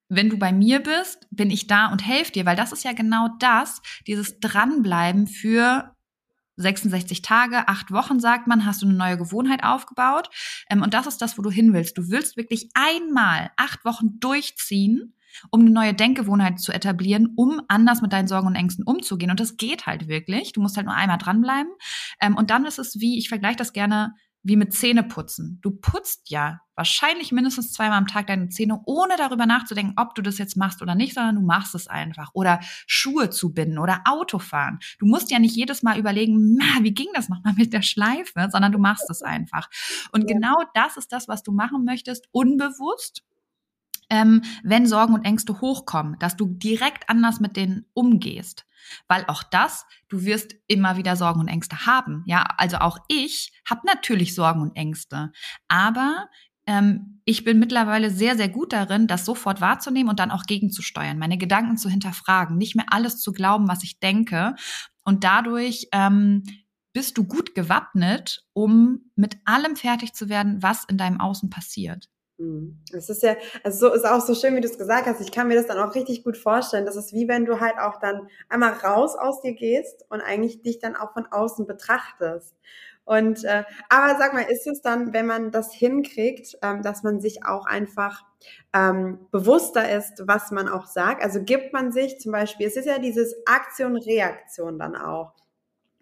wenn du bei mir bist, bin ich da und helfe dir, weil das ist ja genau das, dieses Dranbleiben für 66 Tage, acht Wochen, sagt man, hast du eine neue Gewohnheit aufgebaut. Ähm, und das ist das, wo du hin willst. Du willst wirklich einmal acht Wochen durchziehen um eine neue Denkgewohnheit zu etablieren, um anders mit deinen Sorgen und Ängsten umzugehen. Und das geht halt wirklich. Du musst halt nur einmal dranbleiben. Ähm, und dann ist es wie, ich vergleiche das gerne wie mit Zähneputzen. Du putzt ja wahrscheinlich mindestens zweimal am Tag deine Zähne, ohne darüber nachzudenken, ob du das jetzt machst oder nicht, sondern du machst es einfach. Oder Schuhe zu binden oder Autofahren. Du musst ja nicht jedes Mal überlegen, wie ging das nochmal mit der Schleife, sondern du machst es einfach. Und genau das ist das, was du machen möchtest, unbewusst ähm, wenn Sorgen und Ängste hochkommen, dass du direkt anders mit denen umgehst. Weil auch das, du wirst immer wieder Sorgen und Ängste haben. Ja, also auch ich habe natürlich Sorgen und Ängste. Aber ähm, ich bin mittlerweile sehr, sehr gut darin, das sofort wahrzunehmen und dann auch gegenzusteuern, meine Gedanken zu hinterfragen, nicht mehr alles zu glauben, was ich denke. Und dadurch ähm, bist du gut gewappnet, um mit allem fertig zu werden, was in deinem Außen passiert. Mhm. Es ist ja, also so ist auch so schön, wie du es gesagt hast. Ich kann mir das dann auch richtig gut vorstellen. Das ist wie wenn du halt auch dann einmal raus aus dir gehst und eigentlich dich dann auch von außen betrachtest. Und äh, aber sag mal, ist es dann, wenn man das hinkriegt, ähm, dass man sich auch einfach ähm, bewusster ist, was man auch sagt? Also gibt man sich zum Beispiel, es ist ja dieses Aktion-Reaktion dann auch.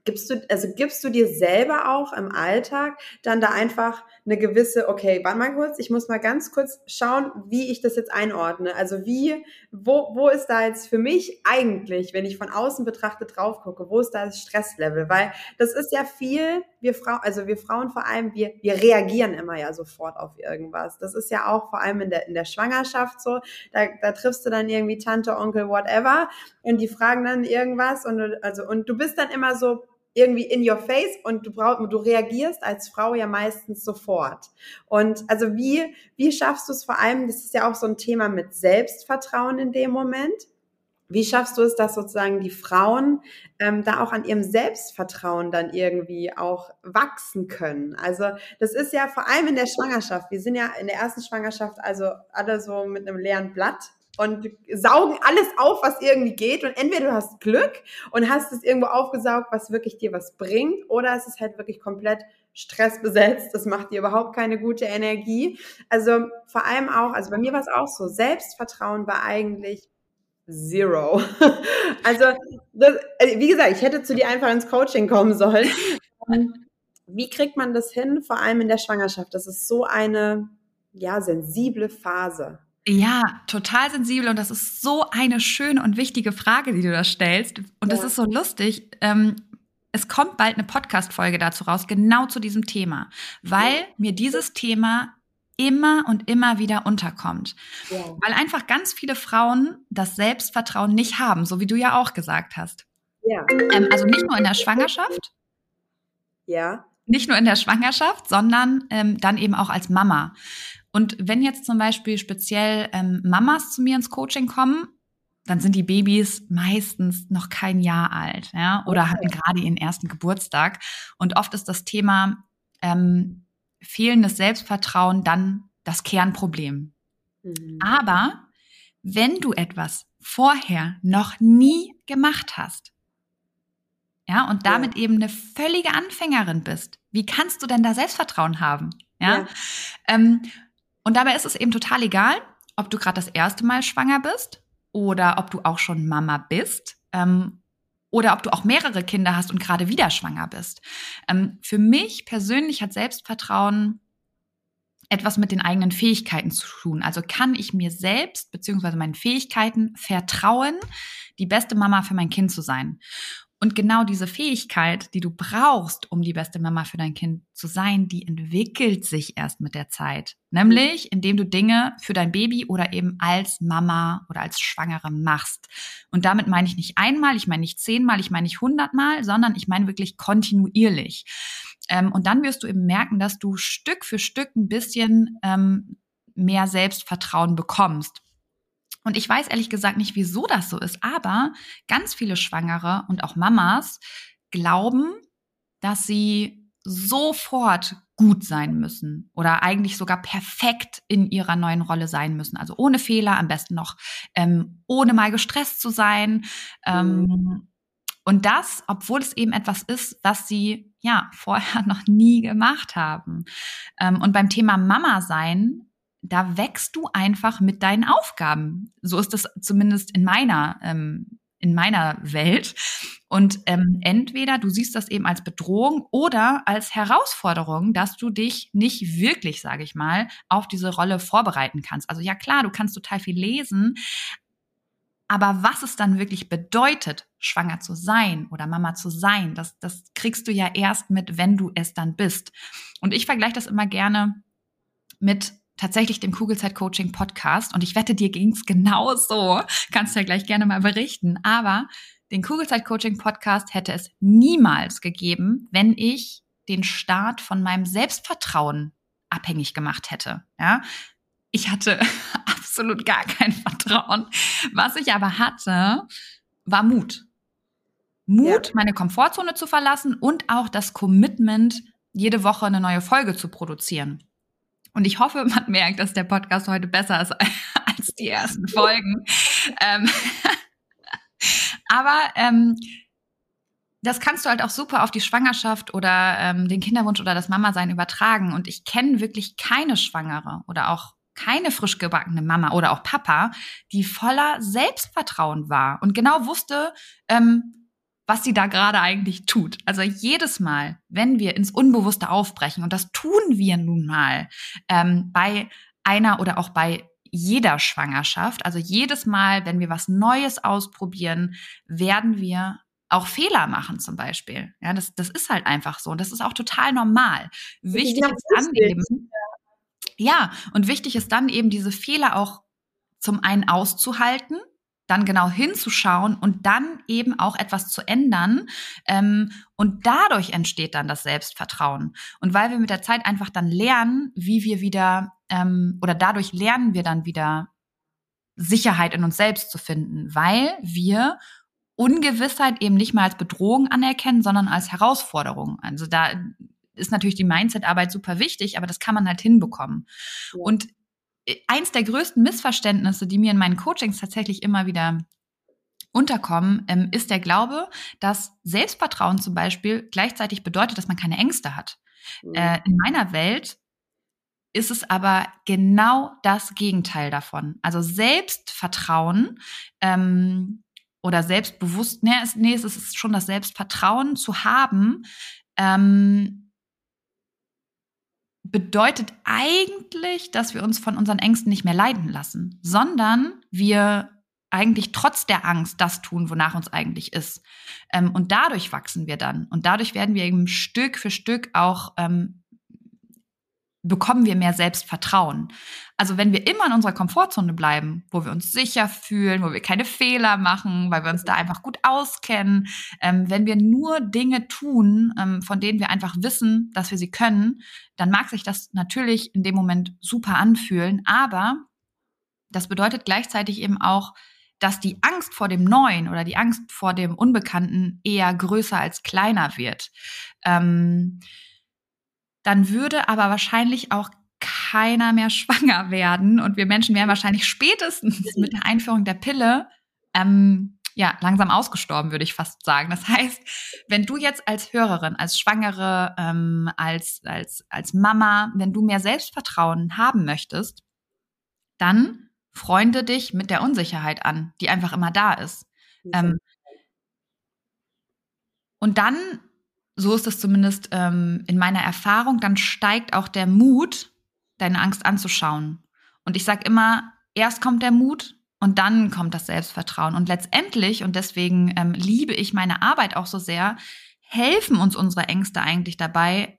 Gibst du, also gibst du dir selber auch im Alltag dann da einfach eine gewisse, okay, warte mal kurz, ich muss mal ganz kurz schauen, wie ich das jetzt einordne. Also wie, wo, wo ist da jetzt für mich eigentlich, wenn ich von außen betrachtet drauf gucke, wo ist da das Stresslevel? Weil das ist ja viel, wir Frauen, also wir Frauen vor allem, wir, wir reagieren immer ja sofort auf irgendwas. Das ist ja auch vor allem in der, in der Schwangerschaft so. Da, da triffst du dann irgendwie Tante, Onkel, whatever und die fragen dann irgendwas und also, und du bist dann immer so, irgendwie in your face und du brauchst, du reagierst als Frau ja meistens sofort. Und also wie, wie schaffst du es vor allem, das ist ja auch so ein Thema mit Selbstvertrauen in dem Moment. Wie schaffst du es, dass sozusagen die Frauen ähm, da auch an ihrem Selbstvertrauen dann irgendwie auch wachsen können? Also das ist ja vor allem in der Schwangerschaft. Wir sind ja in der ersten Schwangerschaft also alle so mit einem leeren Blatt und saugen alles auf, was irgendwie geht. Und entweder du hast Glück und hast es irgendwo aufgesaugt, was wirklich dir was bringt, oder es ist halt wirklich komplett stressbesetzt. Das macht dir überhaupt keine gute Energie. Also vor allem auch, also bei mir war es auch so, Selbstvertrauen war eigentlich zero. <laughs> also, das, äh, wie gesagt, ich hätte zu dir einfach ins Coaching kommen sollen. Wie kriegt man das hin, vor allem in der Schwangerschaft? Das ist so eine, ja, sensible Phase. Ja, total sensibel und das ist so eine schöne und wichtige Frage, die du da stellst. Und ja. das ist so lustig. Ähm, es kommt bald eine Podcast-Folge dazu raus, genau zu diesem Thema, weil ja. mir dieses Thema immer und immer wieder unterkommt. Ja. Weil einfach ganz viele Frauen das Selbstvertrauen nicht haben, so wie du ja auch gesagt hast. Ja. Ähm, also nicht nur in der Schwangerschaft. Ja. Nicht nur in der Schwangerschaft, sondern ähm, dann eben auch als Mama. Und wenn jetzt zum Beispiel speziell ähm, Mamas zu mir ins Coaching kommen, dann sind die Babys meistens noch kein Jahr alt, ja, oder okay. hatten gerade ihren ersten Geburtstag. Und oft ist das Thema ähm, fehlendes Selbstvertrauen dann das Kernproblem. Mhm. Aber wenn du etwas vorher noch nie gemacht hast, ja, und damit ja. eben eine völlige Anfängerin bist, wie kannst du denn da Selbstvertrauen haben? Ja. ja. Ähm, und dabei ist es eben total egal, ob du gerade das erste Mal schwanger bist oder ob du auch schon Mama bist ähm, oder ob du auch mehrere Kinder hast und gerade wieder schwanger bist. Ähm, für mich persönlich hat Selbstvertrauen etwas mit den eigenen Fähigkeiten zu tun. Also kann ich mir selbst beziehungsweise meinen Fähigkeiten vertrauen, die beste Mama für mein Kind zu sein. Und genau diese Fähigkeit, die du brauchst, um die beste Mama für dein Kind zu sein, die entwickelt sich erst mit der Zeit. Nämlich, indem du Dinge für dein Baby oder eben als Mama oder als Schwangere machst. Und damit meine ich nicht einmal, ich meine nicht zehnmal, ich meine nicht hundertmal, sondern ich meine wirklich kontinuierlich. Ähm, und dann wirst du eben merken, dass du Stück für Stück ein bisschen ähm, mehr Selbstvertrauen bekommst. Und ich weiß ehrlich gesagt nicht, wieso das so ist, aber ganz viele Schwangere und auch Mamas glauben, dass sie sofort gut sein müssen oder eigentlich sogar perfekt in ihrer neuen Rolle sein müssen. Also ohne Fehler, am besten noch ähm, ohne mal gestresst zu sein. Ähm, mhm. Und das, obwohl es eben etwas ist, was sie ja vorher <laughs> noch nie gemacht haben. Ähm, und beim Thema Mama sein da wächst du einfach mit deinen Aufgaben. So ist das zumindest in meiner ähm, in meiner Welt. Und ähm, entweder du siehst das eben als Bedrohung oder als Herausforderung, dass du dich nicht wirklich, sage ich mal, auf diese Rolle vorbereiten kannst. Also ja klar, du kannst total viel lesen, aber was es dann wirklich bedeutet, schwanger zu sein oder Mama zu sein, das, das kriegst du ja erst mit, wenn du es dann bist. Und ich vergleiche das immer gerne mit tatsächlich dem Kugelzeit-Coaching Podcast. Und ich wette, dir ging's genau so. Kannst du ja gleich gerne mal berichten. Aber den Kugelzeit-Coaching Podcast hätte es niemals gegeben, wenn ich den Start von meinem Selbstvertrauen abhängig gemacht hätte. Ja, ich hatte <laughs> absolut gar kein Vertrauen. Was ich aber hatte, war Mut. Mut, ja. meine Komfortzone zu verlassen und auch das Commitment, jede Woche eine neue Folge zu produzieren. Und ich hoffe, man <laughs> merkt, dass der Podcast heute besser ist <laughs> als die ersten Folgen. ähm, <laughs> aber ähm, das kannst du halt auch super auf die Schwangerschaft oder ähm, den Kinderwunsch oder das Mama-Sein übertragen. Und ich kenne wirklich keine Schwangere oder auch keine frisch gebackene Mama oder auch Papa, die voller Selbstvertrauen war und genau wusste, ähm, was sie da gerade eigentlich tut. Also jedes Mal, wenn wir ins Unbewusste aufbrechen, und das tun wir nun mal ähm, bei einer oder auch bei jeder Schwangerschaft, also jedes Mal, wenn wir was Neues ausprobieren, werden wir auch Fehler machen zum Beispiel. Ja, das, das ist halt einfach so. Und das ist auch total normal. Wichtig ist dann eben, ja, und wichtig ist dann eben diese Fehler auch zum einen auszuhalten, dann genau hinzuschauen und dann eben auch etwas zu ändern. Ähm, und dadurch entsteht dann das Selbstvertrauen. Und weil wir mit der Zeit einfach dann lernen, wie wir wieder, ähm, oder dadurch lernen wir dann wieder Sicherheit in uns selbst zu finden, weil wir Ungewissheit eben nicht mehr als Bedrohung anerkennen, sondern als Herausforderung. Also da ist natürlich die Mindset-Arbeit super wichtig, aber das kann man halt hinbekommen. Ja. Und eins der größten Missverständnisse, die mir in meinen Coachings tatsächlich immer wieder unterkommen, ähm, ist der Glaube, dass Selbstvertrauen zum Beispiel gleichzeitig bedeutet, dass man keine Ängste hat. Mhm. Äh, in meiner Welt ist es aber genau das Gegenteil davon. Also Selbstvertrauen ähm, oder selbstbewusst, nee, es, nee, es ist schon das Selbstvertrauen zu haben, ähm, bedeutet eigentlich, dass wir uns von unseren Ängsten nicht mehr leiden lassen, sondern wir eigentlich trotz der Angst das tun, wonach uns eigentlich ist. Ähm, und dadurch wachsen wir dann. Und dadurch werden wir eben Stück für Stück auch ähm, bekommen wir mehr Selbstvertrauen. Also wenn wir immer in unserer Komfortzone bleiben, wo wir uns sicher fühlen, wo wir keine Fehler machen, weil wir uns da einfach gut auskennen, ähm, wenn wir nur Dinge tun, ähm, von denen wir einfach wissen, dass wir sie können, dann mag sich das natürlich in dem Moment super anfühlen, aber das bedeutet gleichzeitig eben auch, dass die Angst vor dem Neuen oder die Angst vor dem Unbekannten eher größer als kleiner wird. Ähm, dann würde aber wahrscheinlich auch keiner mehr <laughs> schwanger werden und wir Menschen wären wahrscheinlich spätestens mit der Einführung der Pille ähm, ja langsam ausgestorben, würde ich fast sagen. Das heißt, wenn du jetzt als Hörerin, als Schwangere, ähm, als als als Mama, wenn du mehr Selbstvertrauen haben möchtest, dann freunde dich mit der Unsicherheit an, die einfach immer da ist. Ähm, und dann so ist es zumindest ähm, in meiner Erfahrung, dann steigt auch der Mut, deine Angst anzuschauen. Und ich sage immer, erst kommt der Mut und dann kommt das Selbstvertrauen. Und letztendlich, und deswegen ähm, liebe ich meine Arbeit auch so sehr, helfen uns unsere Ängste eigentlich dabei,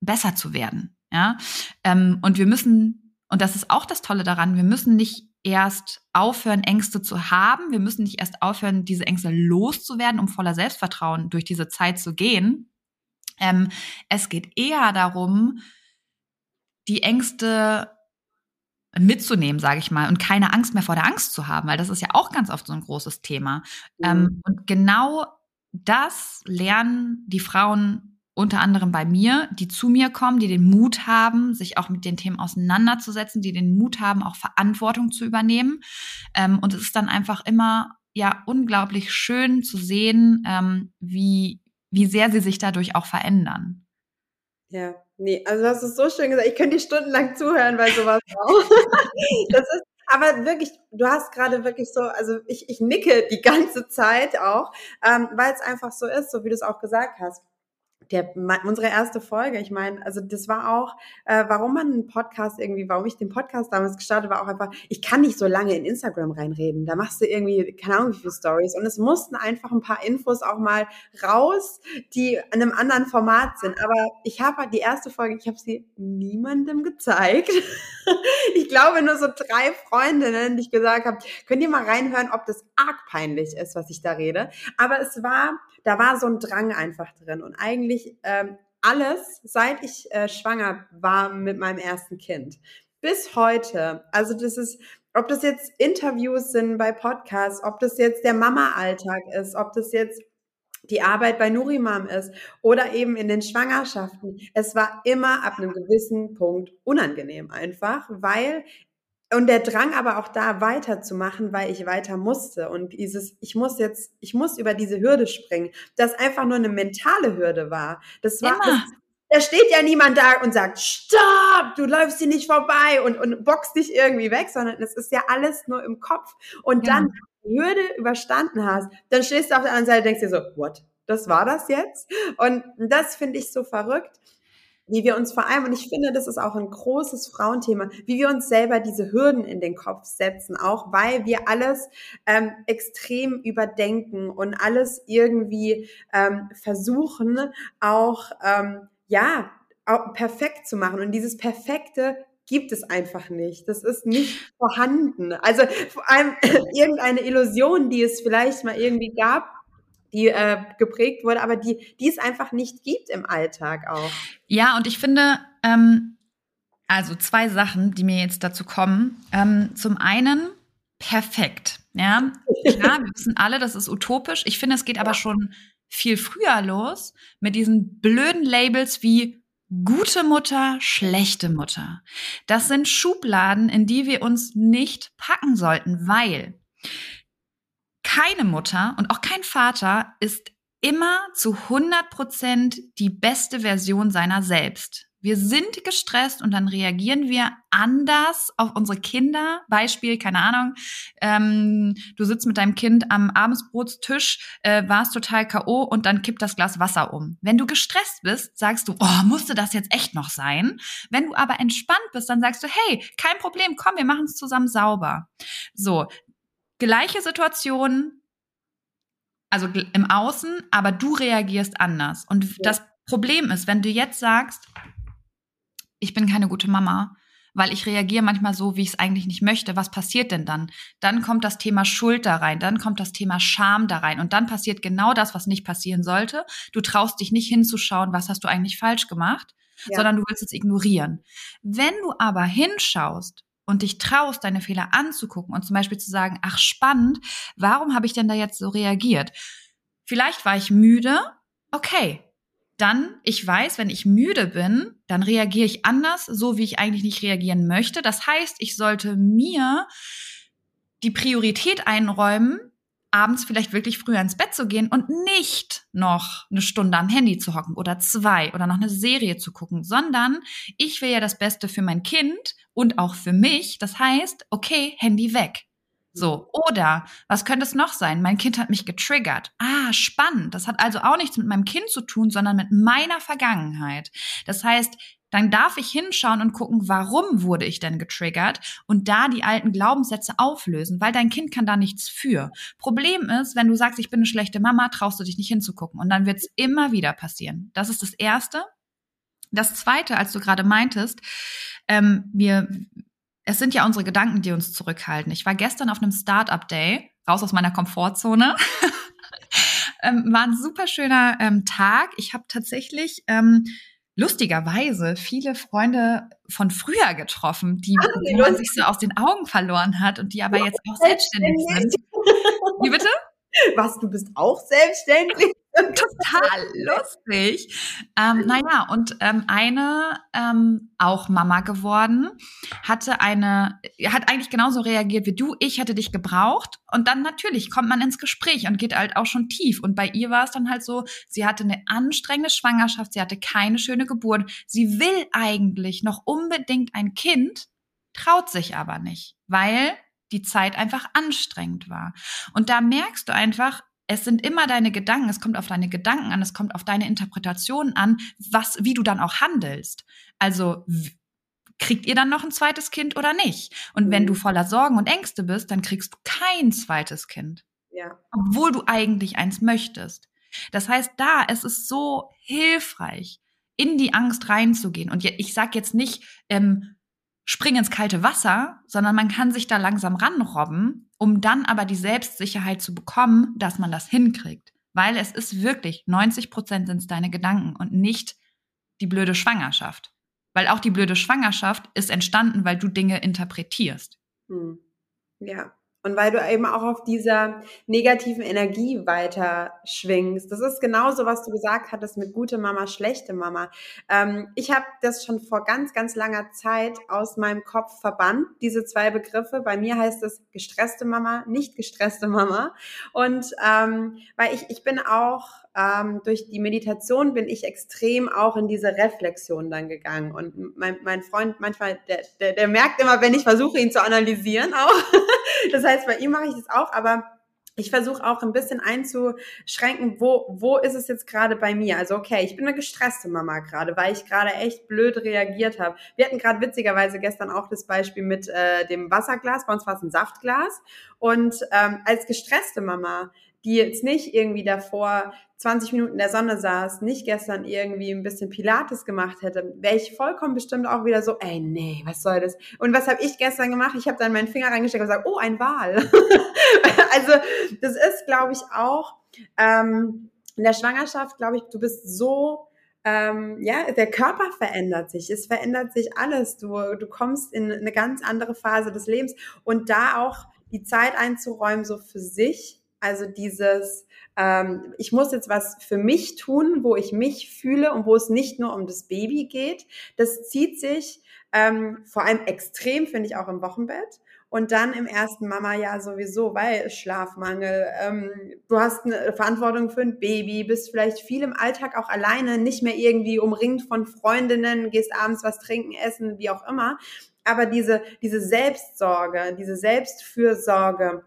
besser zu werden. Ja? Ähm, und wir müssen, und das ist auch das Tolle daran, wir müssen nicht erst aufhören, Ängste zu haben. Wir müssen nicht erst aufhören, diese Ängste loszuwerden, um voller Selbstvertrauen durch diese Zeit zu gehen. Ähm, es geht eher darum, die Ängste mitzunehmen, sage ich mal, und keine Angst mehr vor der Angst zu haben, weil das ist ja auch ganz oft so ein großes Thema. Mhm. Ähm, und genau das lernen die Frauen unter anderem bei mir, die zu mir kommen, die den Mut haben, sich auch mit den Themen auseinanderzusetzen, die den Mut haben, auch Verantwortung zu übernehmen. Ähm, und es ist dann einfach immer ja unglaublich schön zu sehen, ähm, wie, wie sehr sie sich dadurch auch verändern. Ja, nee, also das ist so schön gesagt. Ich könnte dir stundenlang zuhören bei sowas auch. <laughs> das ist Aber wirklich, du hast gerade wirklich so, also ich, ich nicke die ganze Zeit auch, ähm, weil es einfach so ist, so wie du es auch gesagt hast der, unsere erste Folge, ich meine, also das war auch, äh, warum man einen Podcast irgendwie, warum ich den Podcast damals gestartet, war auch einfach, ich kann nicht so lange in Instagram reinreden. Da machst du irgendwie, keine Ahnung, wie viele Stories. Und es mussten einfach ein paar Infos auch mal raus, die in einem anderen Format sind. Aber ich habe halt die erste Folge, ich habe sie niemandem gezeigt. <laughs> ich glaube nur so drei Freundinnen, die ich gesagt habe, könnt ihr mal reinhören, ob das arg peinlich ist, was ich da rede. Aber es war, da war so ein Drang einfach drin. Und eigentlich ähm, alles, seit ich äh, schwanger war mit meinem ersten Kind, bis heute, also das ist, ob das jetzt Interviews sind bei Podcasts, ob das jetzt der Mama-Alltag ist, ob das jetzt die Arbeit bei Nurimam ist oder eben in den Schwangerschaften. Es war immer ab einem gewissen Punkt unangenehm einfach, weil und der Drang aber auch da weiterzumachen, weil ich weiter musste. Und dieses, ich muss jetzt, ich muss über diese Hürde springen, das einfach nur eine mentale Hürde war. Das war, das, da steht ja niemand da und sagt, stopp, du läufst hier nicht vorbei und, und boxt dich irgendwie weg, sondern es ist ja alles nur im Kopf. Und ja. dann die Hürde überstanden hast, dann stehst du auf der anderen Seite und denkst dir so, what? Das war das jetzt? Und das finde ich so verrückt wie wir uns vor allem, und ich finde, das ist auch ein großes Frauenthema, wie wir uns selber diese Hürden in den Kopf setzen, auch weil wir alles ähm, extrem überdenken und alles irgendwie ähm, versuchen, auch, ähm, ja, auch perfekt zu machen. Und dieses Perfekte gibt es einfach nicht. Das ist nicht vorhanden. Also vor allem <laughs> irgendeine Illusion, die es vielleicht mal irgendwie gab, die äh, geprägt wurde, aber die, die es einfach nicht gibt im Alltag auch. Ja, und ich finde, ähm, also zwei Sachen, die mir jetzt dazu kommen. Ähm, zum einen perfekt. Ja, klar, wir wissen alle, das ist utopisch. Ich finde, es geht aber schon viel früher los mit diesen blöden Labels wie gute Mutter, schlechte Mutter. Das sind Schubladen, in die wir uns nicht packen sollten, weil keine Mutter und auch kein Vater ist immer zu 100 Prozent die beste Version seiner selbst. Wir sind gestresst und dann reagieren wir anders auf unsere Kinder. Beispiel, keine Ahnung, ähm, du sitzt mit deinem Kind am Abendsbrotstisch, äh, warst total K.O. und dann kippt das Glas Wasser um. Wenn du gestresst bist, sagst du, oh, musste das jetzt echt noch sein? Wenn du aber entspannt bist, dann sagst du, hey, kein Problem, komm, wir machen es zusammen sauber. So, gleiche Situation, also im Außen, aber du reagierst anders. Und ja. das Problem ist, wenn du jetzt sagst, ich bin keine gute Mama, weil ich reagiere manchmal so, wie ich es eigentlich nicht möchte. Was passiert denn dann? Dann kommt das Thema Schuld da rein, dann kommt das Thema Scham da rein und dann passiert genau das, was nicht passieren sollte. Du traust dich nicht hinzuschauen, was hast du eigentlich falsch gemacht, ja. sondern du willst es ignorieren. Wenn du aber hinschaust und dich traust, deine Fehler anzugucken und zum Beispiel zu sagen, ach spannend, warum habe ich denn da jetzt so reagiert? Vielleicht war ich müde, okay. Dann, ich weiß, wenn ich müde bin, dann reagiere ich anders, so wie ich eigentlich nicht reagieren möchte. Das heißt, ich sollte mir die Priorität einräumen, abends vielleicht wirklich früher ins Bett zu gehen und nicht noch eine Stunde am Handy zu hocken oder zwei oder noch eine Serie zu gucken, sondern ich will ja das Beste für mein Kind und auch für mich. Das heißt, okay, Handy weg. So, oder was könnte es noch sein? Mein Kind hat mich getriggert. Ah, spannend. Das hat also auch nichts mit meinem Kind zu tun, sondern mit meiner Vergangenheit. Das heißt, dann darf ich hinschauen und gucken, warum wurde ich denn getriggert und da die alten Glaubenssätze auflösen, weil dein Kind kann da nichts für. Problem ist, wenn du sagst, ich bin eine schlechte Mama, traust du dich nicht hinzugucken und dann wird es immer wieder passieren. Das ist das Erste. Das Zweite, als du gerade meintest, ähm, wir, es sind ja unsere Gedanken, die uns zurückhalten. Ich war gestern auf einem Startup Day, raus aus meiner Komfortzone. <laughs> ähm, war ein super schöner ähm, Tag. Ich habe tatsächlich ähm, lustigerweise viele Freunde von früher getroffen, die, die man sich so aus den Augen verloren hat und die aber jetzt auch selbstständig sind. Wie bitte? Was, du bist auch selbstständig? Total lustig. Ähm, naja, und ähm, eine, ähm, auch Mama geworden, hatte eine, hat eigentlich genauso reagiert wie du. Ich hätte dich gebraucht. Und dann natürlich kommt man ins Gespräch und geht halt auch schon tief. Und bei ihr war es dann halt so, sie hatte eine anstrengende Schwangerschaft, sie hatte keine schöne Geburt. Sie will eigentlich noch unbedingt ein Kind, traut sich aber nicht, weil die Zeit einfach anstrengend war. Und da merkst du einfach, es sind immer deine Gedanken, es kommt auf deine Gedanken an, es kommt auf deine Interpretation an, was, wie du dann auch handelst. Also, kriegt ihr dann noch ein zweites Kind oder nicht? Und wenn du mhm. voller Sorgen und Ängste bist, dann kriegst du kein zweites Kind. Ja. Obwohl du eigentlich eins möchtest. Das heißt, da, es ist so hilfreich, in die Angst reinzugehen. Und ich sage jetzt nicht, ähm, spring ins kalte Wasser, sondern man kann sich da langsam ranrobben, um dann aber die Selbstsicherheit zu bekommen, dass man das hinkriegt. Weil es ist wirklich, 90 Prozent sind es deine Gedanken und nicht die blöde Schwangerschaft. Weil auch die blöde Schwangerschaft ist entstanden, weil du Dinge interpretierst. Hm. Ja. Und weil du eben auch auf dieser negativen Energie weiter schwingst. Das ist genauso, was du gesagt hattest mit gute Mama, schlechte Mama. Ähm, ich habe das schon vor ganz, ganz langer Zeit aus meinem Kopf verbannt, diese zwei Begriffe. Bei mir heißt es gestresste Mama, nicht gestresste Mama. Und ähm, weil ich, ich bin auch ähm, durch die Meditation bin ich extrem auch in diese Reflexion dann gegangen. Und mein, mein Freund manchmal, der, der, der merkt immer, wenn ich versuche, ihn zu analysieren auch. <laughs> das heißt, bei ihm mache ich das auch, aber ich versuche auch ein bisschen einzuschränken, wo, wo ist es jetzt gerade bei mir? Also okay, ich bin eine gestresste Mama gerade, weil ich gerade echt blöd reagiert habe. Wir hatten gerade witzigerweise gestern auch das Beispiel mit äh, dem Wasserglas, bei uns war es ein Saftglas. Und ähm, als gestresste Mama die jetzt nicht irgendwie davor 20 Minuten in der Sonne saß, nicht gestern irgendwie ein bisschen Pilates gemacht hätte, wäre ich vollkommen bestimmt auch wieder so, ey, nee, was soll das? Und was habe ich gestern gemacht? Ich habe dann meinen Finger reingesteckt und gesagt, oh, ein Wal. <laughs> also das ist, glaube ich, auch ähm, in der Schwangerschaft, glaube ich, du bist so ähm, ja, der Körper verändert sich, es verändert sich alles. Du, du kommst in eine ganz andere Phase des Lebens und da auch die Zeit einzuräumen, so für sich, also dieses, ähm, ich muss jetzt was für mich tun, wo ich mich fühle und wo es nicht nur um das Baby geht. Das zieht sich ähm, vor allem extrem, finde ich, auch im Wochenbett. Und dann im ersten Mama-Jahr sowieso, weil Schlafmangel, ähm, du hast eine Verantwortung für ein Baby, bist vielleicht viel im Alltag auch alleine, nicht mehr irgendwie umringt von Freundinnen, gehst abends was trinken, essen, wie auch immer. Aber diese, diese Selbstsorge, diese Selbstfürsorge,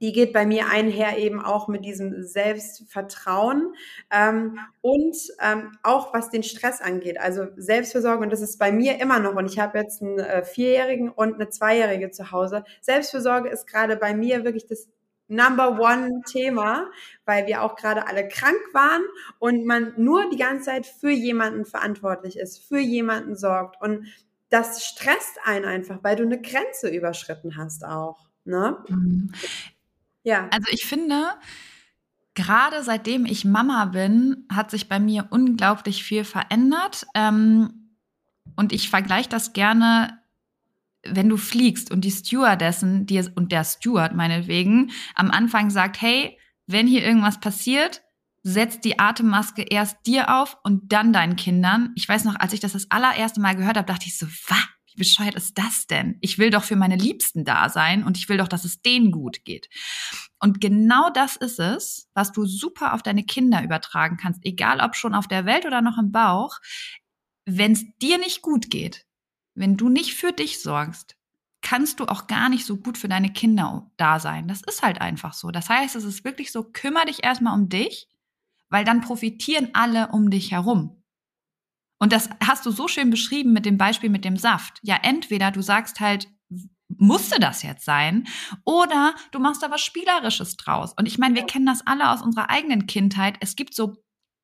die geht bei mir einher eben auch mit diesem Selbstvertrauen ähm, und ähm, auch was den Stress angeht. Also Selbstversorgung, und das ist bei mir immer noch, und ich habe jetzt einen äh, Vierjährigen und eine Zweijährige zu Hause. Selbstversorge ist gerade bei mir wirklich das Number One Thema, weil wir auch gerade alle krank waren und man nur die ganze Zeit für jemanden verantwortlich ist, für jemanden sorgt. Und das stresst einen einfach, weil du eine Grenze überschritten hast auch. Ne? Ja. Also ich finde, gerade seitdem ich Mama bin, hat sich bei mir unglaublich viel verändert. Ähm, und ich vergleiche das gerne, wenn du fliegst und die Stewardessen dir und der Steward meinetwegen am Anfang sagt, hey, wenn hier irgendwas passiert, setz die Atemmaske erst dir auf und dann deinen Kindern. Ich weiß noch, als ich das das allererste Mal gehört habe, dachte ich so, was? Wie bescheuert ist das denn? Ich will doch für meine Liebsten da sein und ich will doch, dass es denen gut geht. Und genau das ist es, was du super auf deine Kinder übertragen kannst, egal ob schon auf der Welt oder noch im Bauch. Wenn es dir nicht gut geht, wenn du nicht für dich sorgst, kannst du auch gar nicht so gut für deine Kinder da sein. Das ist halt einfach so. Das heißt, es ist wirklich so, kümmere dich erstmal um dich, weil dann profitieren alle um dich herum. Und das hast du so schön beschrieben mit dem Beispiel mit dem Saft. Ja, entweder du sagst halt, musste das jetzt sein? Oder du machst da was Spielerisches draus. Und ich meine, wir kennen das alle aus unserer eigenen Kindheit. Es gibt so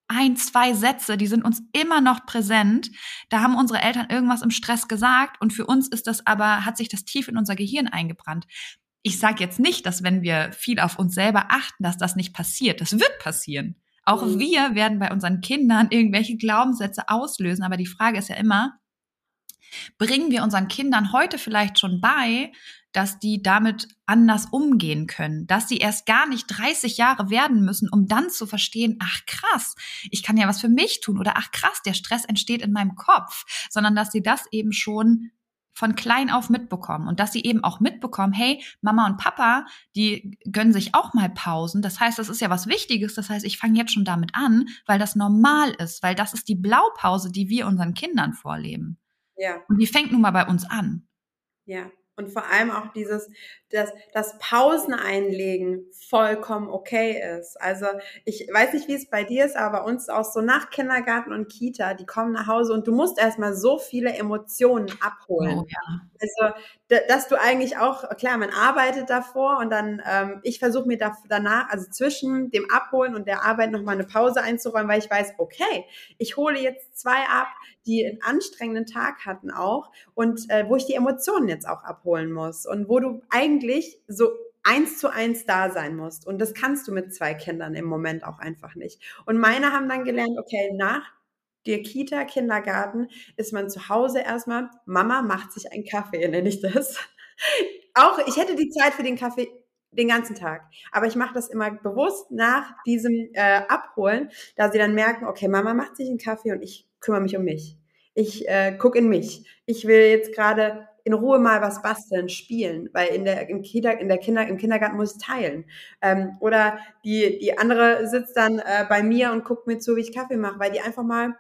ein, zwei Sätze, die sind uns immer noch präsent. Da haben unsere Eltern irgendwas im Stress gesagt und für uns ist das aber, hat sich das tief in unser Gehirn eingebrannt. Ich sage jetzt nicht, dass wenn wir viel auf uns selber achten, dass das nicht passiert. Das wird passieren. Auch mhm. wir werden bei unseren Kindern irgendwelche Glaubenssätze auslösen. Aber die Frage ist ja immer, bringen wir unseren Kindern heute vielleicht schon bei, dass die damit anders umgehen können, dass sie erst gar nicht 30 Jahre werden müssen, um dann zu verstehen, ach krass, ich kann ja was für mich tun oder ach krass, der Stress entsteht in meinem Kopf, sondern dass sie das eben schon von klein auf mitbekommen und dass sie eben auch mitbekommen, hey, Mama und Papa, die gönnen sich auch mal Pausen. Das heißt, das ist ja was Wichtiges. Das heißt, ich fange jetzt schon damit an, weil das normal ist, weil das ist die Blaupause, die wir unseren Kindern vorleben. Ja. Und die fängt nun mal bei uns an. Ja. Und vor allem auch dieses, dass das Pausen einlegen vollkommen okay ist. Also ich weiß nicht, wie es bei dir ist, aber bei uns auch so nach Kindergarten und Kita, die kommen nach Hause und du musst erstmal so viele Emotionen abholen. Oh, ja. Also, dass du eigentlich auch, klar, man arbeitet davor und dann, ähm, ich versuche mir da, danach, also zwischen dem Abholen und der Arbeit nochmal eine Pause einzuräumen, weil ich weiß, okay, ich hole jetzt zwei ab, die einen anstrengenden Tag hatten auch und äh, wo ich die Emotionen jetzt auch abholen muss und wo du eigentlich so eins zu eins da sein musst. Und das kannst du mit zwei Kindern im Moment auch einfach nicht. Und meine haben dann gelernt, okay, nach der Kita, Kindergarten ist man zu Hause erstmal, Mama macht sich einen Kaffee, <laughs> nenne ich das. Auch ich hätte die Zeit für den Kaffee den ganzen Tag. Aber ich mache das immer bewusst nach diesem äh, Abholen, da sie dann merken, okay, Mama macht sich einen Kaffee und ich kümmere mich um mich. Ich äh, gucke in mich. Ich will jetzt gerade in Ruhe mal was basteln, spielen, weil in der, im, Kita, in der Kinder, im Kindergarten muss ich teilen. Ähm, oder die, die andere sitzt dann äh, bei mir und guckt mir zu, wie ich Kaffee mache, weil die einfach mal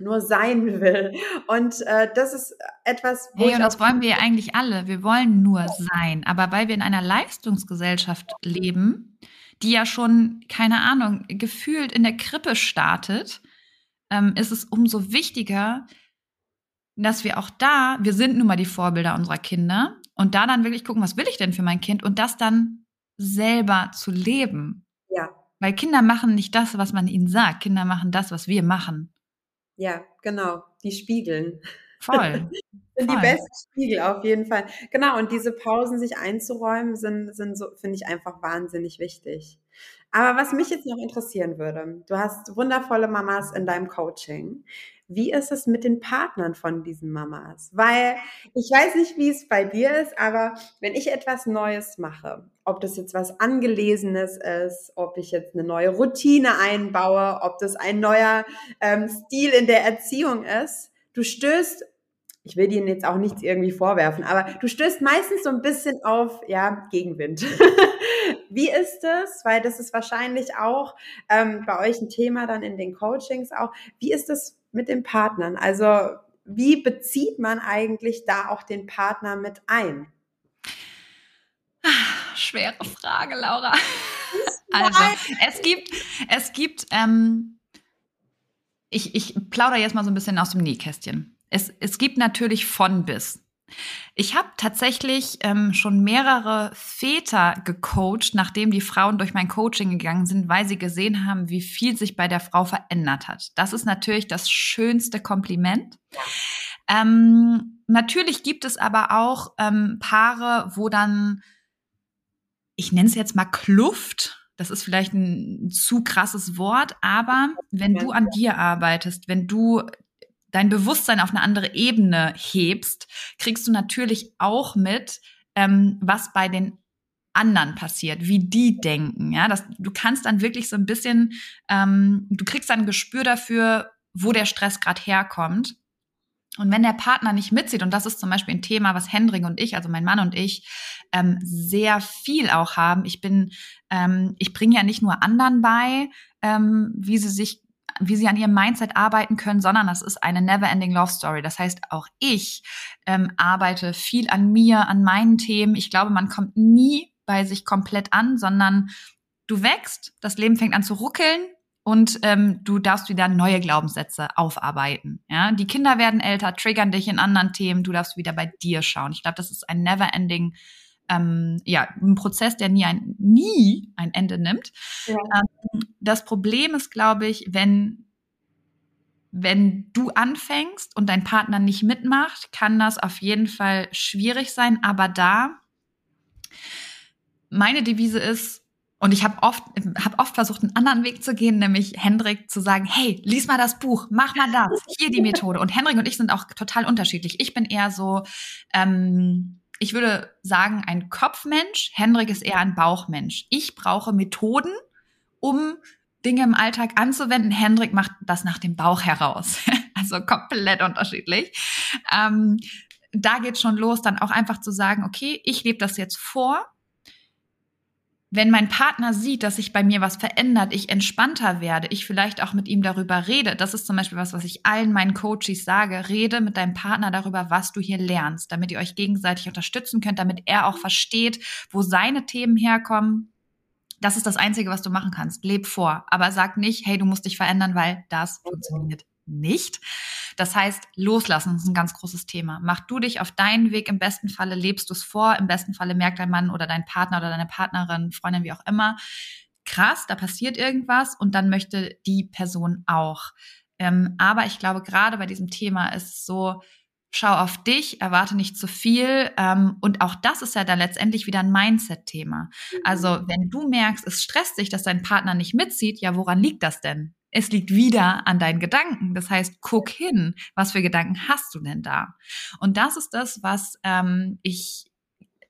nur sein will. Und äh, das ist etwas, wo hey, und das wollen wir ja eigentlich alle. Wir wollen nur sein. Aber weil wir in einer Leistungsgesellschaft leben, die ja schon, keine Ahnung, gefühlt in der Krippe startet, ähm, ist es umso wichtiger, dass wir auch da, wir sind nun mal die Vorbilder unserer Kinder und da dann wirklich gucken, was will ich denn für mein Kind und das dann selber zu leben. Ja. Weil Kinder machen nicht das, was man ihnen sagt. Kinder machen das, was wir machen. Ja, genau. Die spiegeln. Voll. <laughs> sind die besten Spiegel auf jeden Fall. Genau. Und diese Pausen sich einzuräumen, sind, sind so, finde ich einfach wahnsinnig wichtig. Aber was mich jetzt noch interessieren würde, du hast wundervolle Mamas in deinem Coaching. Wie ist es mit den Partnern von diesen Mamas? Weil ich weiß nicht, wie es bei dir ist, aber wenn ich etwas Neues mache, ob das jetzt was Angelesenes ist, ob ich jetzt eine neue Routine einbaue, ob das ein neuer ähm, Stil in der Erziehung ist, du stößt ich will dir jetzt auch nichts irgendwie vorwerfen, aber du stößt meistens so ein bisschen auf, ja, Gegenwind. <laughs> Wie ist es? Weil das ist wahrscheinlich auch ähm, bei euch ein Thema dann in den Coachings auch. Wie ist es mit den Partnern? Also wie bezieht man eigentlich da auch den Partner mit ein? Schwere Frage, Laura. <laughs> Also, es gibt, es gibt, ähm, ich, ich plaudere jetzt mal so ein bisschen aus dem Nähkästchen. Es, es gibt natürlich von bis. Ich habe tatsächlich ähm, schon mehrere Väter gecoacht, nachdem die Frauen durch mein Coaching gegangen sind, weil sie gesehen haben, wie viel sich bei der Frau verändert hat. Das ist natürlich das schönste Kompliment. Ähm, natürlich gibt es aber auch ähm, Paare, wo dann, ich nenne es jetzt mal Kluft, das ist vielleicht ein zu krasses Wort, aber wenn du an dir arbeitest, wenn du dein Bewusstsein auf eine andere Ebene hebst, kriegst du natürlich auch mit, ähm, was bei den anderen passiert, wie die denken. Ja, das, du kannst dann wirklich so ein bisschen, ähm, du kriegst dann ein Gespür dafür, wo der Stress gerade herkommt. Und wenn der Partner nicht mitzieht, und das ist zum Beispiel ein Thema, was Hendrik und ich, also mein Mann und ich, ähm, sehr viel auch haben. Ich bin, ähm, ich bringe ja nicht nur anderen bei, ähm, wie sie sich wie sie an ihrem Mindset arbeiten können, sondern das ist eine never-ending Love Story. Das heißt, auch ich ähm, arbeite viel an mir, an meinen Themen. Ich glaube, man kommt nie bei sich komplett an, sondern du wächst, das Leben fängt an zu ruckeln und ähm, du darfst wieder neue Glaubenssätze aufarbeiten. Ja, die Kinder werden älter, triggern dich in anderen Themen. Du darfst wieder bei dir schauen. Ich glaube, das ist ein never-ending ähm, ja, ein Prozess, der nie ein, nie ein Ende nimmt. Ja. Ähm, das Problem ist, glaube ich, wenn wenn du anfängst und dein Partner nicht mitmacht, kann das auf jeden Fall schwierig sein. Aber da, meine Devise ist, und ich habe oft, hab oft versucht, einen anderen Weg zu gehen, nämlich Hendrik zu sagen, hey, lies mal das Buch, mach mal das, hier die Methode. Und Hendrik und ich sind auch total unterschiedlich. Ich bin eher so, ähm, ich würde sagen, ein Kopfmensch. Hendrik ist eher ein Bauchmensch. Ich brauche Methoden, um Dinge im Alltag anzuwenden. Hendrik macht das nach dem Bauch heraus. <laughs> also komplett unterschiedlich. Ähm, da geht schon los, dann auch einfach zu sagen, okay, ich lebe das jetzt vor. Wenn mein Partner sieht, dass sich bei mir was verändert, ich entspannter werde, ich vielleicht auch mit ihm darüber rede, das ist zum Beispiel was, was ich allen meinen Coaches sage, rede mit deinem Partner darüber, was du hier lernst, damit ihr euch gegenseitig unterstützen könnt, damit er auch versteht, wo seine Themen herkommen. Das ist das Einzige, was du machen kannst. Leb vor, aber sag nicht, hey, du musst dich verändern, weil das funktioniert nicht. Das heißt, loslassen ist ein ganz großes Thema. Mach du dich auf deinen Weg. Im besten Falle lebst du es vor. Im besten Falle merkt dein Mann oder dein Partner oder deine Partnerin, Freundin, wie auch immer, krass, da passiert irgendwas und dann möchte die Person auch. Ähm, aber ich glaube, gerade bei diesem Thema ist es so, schau auf dich, erwarte nicht zu viel. Ähm, und auch das ist ja dann letztendlich wieder ein Mindset-Thema. Also wenn du merkst, es stresst dich, dass dein Partner nicht mitzieht, ja, woran liegt das denn? Es liegt wieder an deinen Gedanken. Das heißt, guck hin, was für Gedanken hast du denn da? Und das ist das, was ähm, ich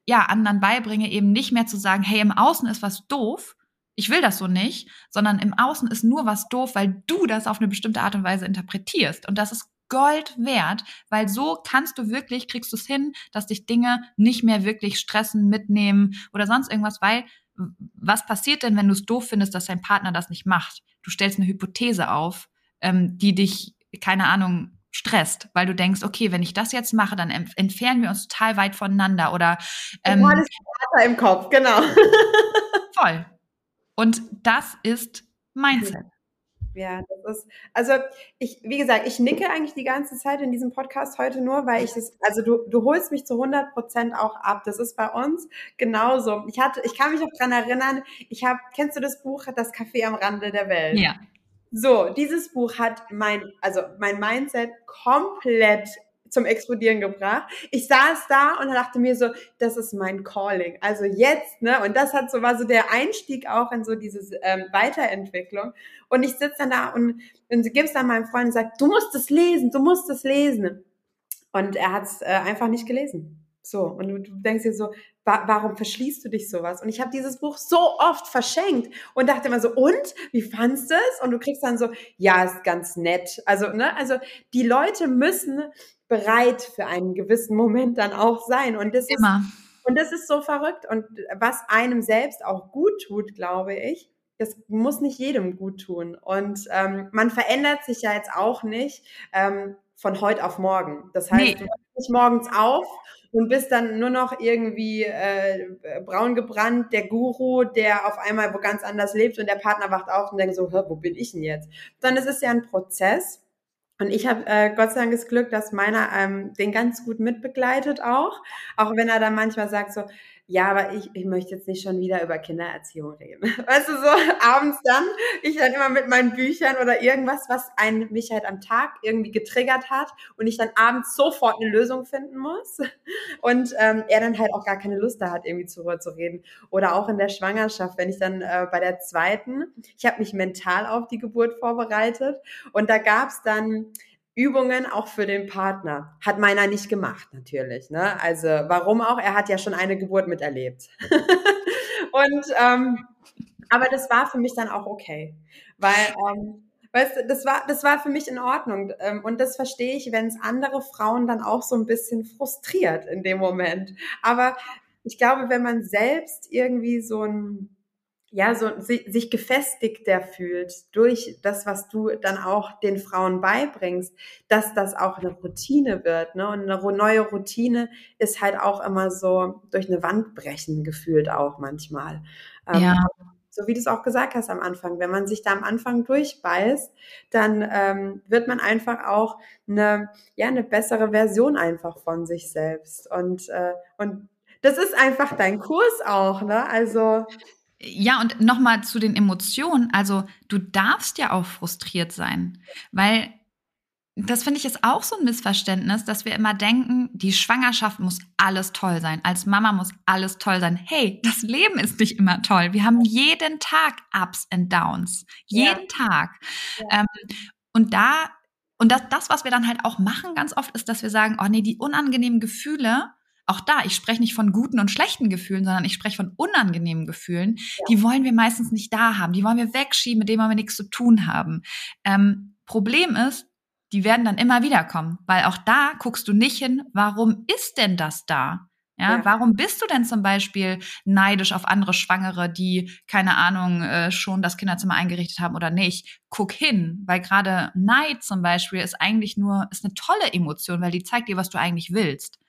ja anderen beibringe, eben nicht mehr zu sagen, hey, im Außen ist was doof, ich will das so nicht, sondern im Außen ist nur was doof, weil du das auf eine bestimmte Art und Weise interpretierst. Und das ist Gold wert, weil so kannst du wirklich, kriegst du es hin, dass dich Dinge nicht mehr wirklich stressen, mitnehmen oder sonst irgendwas, weil was passiert denn, wenn du es doof findest, dass dein Partner das nicht macht? Du stellst eine Hypothese auf, ähm, die dich, keine Ahnung, stresst, weil du denkst, okay, wenn ich das jetzt mache, dann entfernen wir uns total weit voneinander oder ähm, alles im Kopf, genau. voll. Und das ist Mindset. Ja, das ist, also ich, wie gesagt, ich nicke eigentlich die ganze Zeit in diesem Podcast heute nur, weil ich es, also du, du holst mich zu 100 Prozent auch ab. Das ist bei uns genauso. Ich hatte, ich kann mich auch dran erinnern, ich habe, kennst du das Buch, Das Café am Rande der Welt? Ja. So, dieses Buch hat mein, also mein Mindset komplett zum Explodieren gebracht. Ich saß da und dachte mir so, das ist mein Calling. Also jetzt, ne? Und das hat so war so der Einstieg auch in so diese ähm, Weiterentwicklung. Und ich sitze dann da und, und gebe es dann meinem Freund und sage, du musst es lesen, du musst es lesen. Und er hat es äh, einfach nicht gelesen. So, und du, du denkst dir so, wa warum verschließt du dich sowas? Und ich habe dieses Buch so oft verschenkt und dachte immer so, und wie fandst du es? Und du kriegst dann so, ja, ist ganz nett. Also, ne, also die Leute müssen bereit für einen gewissen Moment dann auch sein. Und das Immer. ist, und das ist so verrückt. Und was einem selbst auch gut tut, glaube ich, das muss nicht jedem gut tun. Und ähm, man verändert sich ja jetzt auch nicht ähm, von heute auf morgen. Das heißt, nee. du wachst nicht morgens auf und bist dann nur noch irgendwie äh, braun gebrannt, der Guru, der auf einmal wo ganz anders lebt und der Partner wacht auf und denkt so, wo bin ich denn jetzt? Sondern es ist ja ein Prozess und ich habe äh, Gott sei Dank das Glück, dass meiner ähm, den ganz gut mitbegleitet auch. Auch wenn er dann manchmal sagt so, ja, aber ich, ich möchte jetzt nicht schon wieder über Kindererziehung reden. <laughs> Weißt du, so abends dann, ich dann immer mit meinen Büchern oder irgendwas, was einen mich halt am Tag irgendwie getriggert hat und ich dann abends sofort eine Lösung finden muss <laughs> und ähm, er dann halt auch gar keine Lust da hat, irgendwie zu zu reden. Oder auch in der Schwangerschaft, wenn ich dann äh, bei der zweiten, ich habe mich mental auf die Geburt vorbereitet und da gab's dann Übungen auch für den Partner. Hat meiner nicht gemacht, natürlich. Ne? Also warum auch? Er hat ja schon eine Geburt miterlebt. <laughs> und ähm, aber das war für mich dann auch okay. Weil, ähm, weißt du, das war, das war für mich in Ordnung. Ähm, und das verstehe ich, wenn es andere Frauen dann auch so ein bisschen frustriert in dem Moment. Aber ich glaube, wenn man selbst irgendwie so ein ja, so sich gefestigter fühlt durch das, was du dann auch den Frauen beibringst, dass das auch eine Routine wird. Ne? Und eine neue Routine ist halt auch immer so durch eine Wand brechen gefühlt auch manchmal. Ähm, ja. so wie du es auch gesagt hast am Anfang, wenn man sich da am Anfang durchbeißt, dann ähm, wird man einfach auch eine, ja, eine bessere Version einfach von sich selbst. Und, äh, und das ist einfach dein Kurs auch, ne? Also ja, und nochmal zu den Emotionen. Also du darfst ja auch frustriert sein, weil das finde ich ist auch so ein Missverständnis, dass wir immer denken, die Schwangerschaft muss alles toll sein. Als Mama muss alles toll sein. Hey, das Leben ist nicht immer toll. Wir haben jeden Tag Ups and Downs. Jeden ja. Tag. Ja. Ähm, und da, und das, das, was wir dann halt auch machen ganz oft, ist, dass wir sagen, oh nee, die unangenehmen Gefühle, auch da, ich spreche nicht von guten und schlechten Gefühlen, sondern ich spreche von unangenehmen Gefühlen. Ja. Die wollen wir meistens nicht da haben. Die wollen wir wegschieben, mit denen wollen wir nichts zu tun haben. Ähm, Problem ist, die werden dann immer wieder kommen, weil auch da guckst du nicht hin, warum ist denn das da? Ja, Ja. warum bist du denn zum Beispiel neidisch auf andere Schwangere, die, keine Ahnung, äh, schon das Kinderzimmer eingerichtet haben oder nicht? Guck hin, weil gerade Neid zum Beispiel ist eigentlich nur, ist eine tolle Emotion, weil die zeigt dir, was du eigentlich willst.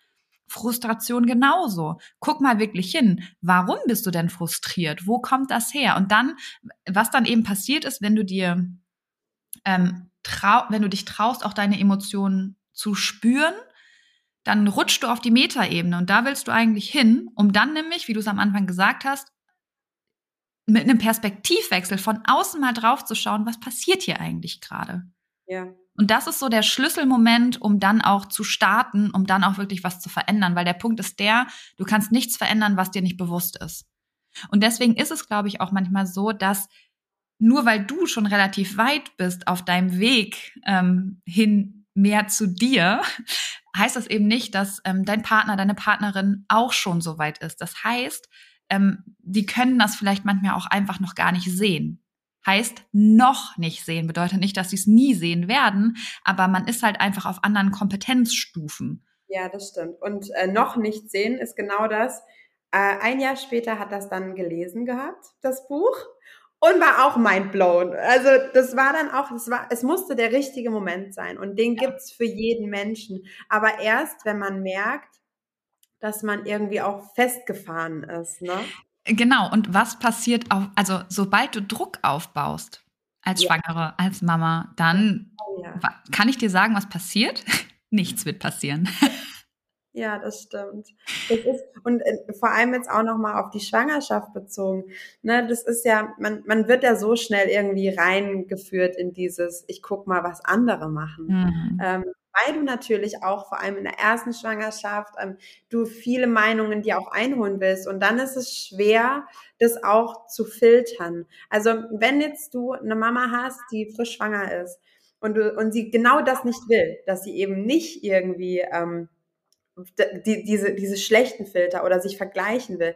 Frustration genauso. Guck mal wirklich hin. Warum bist du denn frustriert? Wo kommt das her? Und dann, was dann eben passiert ist, wenn du dir, ähm, trau wenn du dich traust, auch deine Emotionen zu spüren, dann rutschst du auf die Metaebene und da willst du eigentlich hin, um dann nämlich, wie du es am Anfang gesagt hast, mit einem Perspektivwechsel von außen mal drauf zu schauen, was passiert hier eigentlich gerade. Ja. Und das ist so der Schlüsselmoment, um dann auch zu starten, um dann auch wirklich was zu verändern, weil der Punkt ist der, du kannst nichts verändern, was dir nicht bewusst ist. Und deswegen ist es, glaube ich, auch manchmal so, dass nur weil du schon relativ weit bist auf deinem Weg ähm, hin mehr zu dir, <laughs> heißt das eben nicht, dass ähm, dein Partner, deine Partnerin auch schon so weit ist. Das heißt, ähm, die können das vielleicht manchmal auch einfach noch gar nicht sehen. Heißt, noch nicht sehen bedeutet nicht, dass sie es nie sehen werden, aber man ist halt einfach auf anderen Kompetenzstufen. Ja, das stimmt. Und äh, noch nicht sehen ist genau das. Äh, ein Jahr später hat das dann gelesen gehabt, das Buch. Und war auch mindblown. Also das war dann auch, es war, es musste der richtige Moment sein. Und den Ja. gibt's für jeden Menschen. Aber erst, wenn man merkt, dass man irgendwie auch festgefahren ist, ne? Genau, und was passiert auf, also sobald du Druck aufbaust, als Ja. Schwangere, als Mama, dann Oh ja. kann ich dir sagen, was passiert? <laughs> Nichts wird passieren. Ja, das stimmt. Das ist, und äh, vor allem jetzt auch nochmal auf die Schwangerschaft bezogen. Ne, das ist ja, man, man wird ja so schnell irgendwie reingeführt in dieses, ich guck mal, was andere machen. Mhm. Ähm, weil du natürlich auch vor allem in der ersten Schwangerschaft ähm, du viele Meinungen dir auch einholen willst und dann ist es schwer, das auch zu filtern. Also wenn jetzt du eine Mama hast, die frisch schwanger ist und du und sie genau das nicht will, dass sie eben nicht irgendwie ähm, die, diese, diese schlechten Filter oder sich vergleichen will.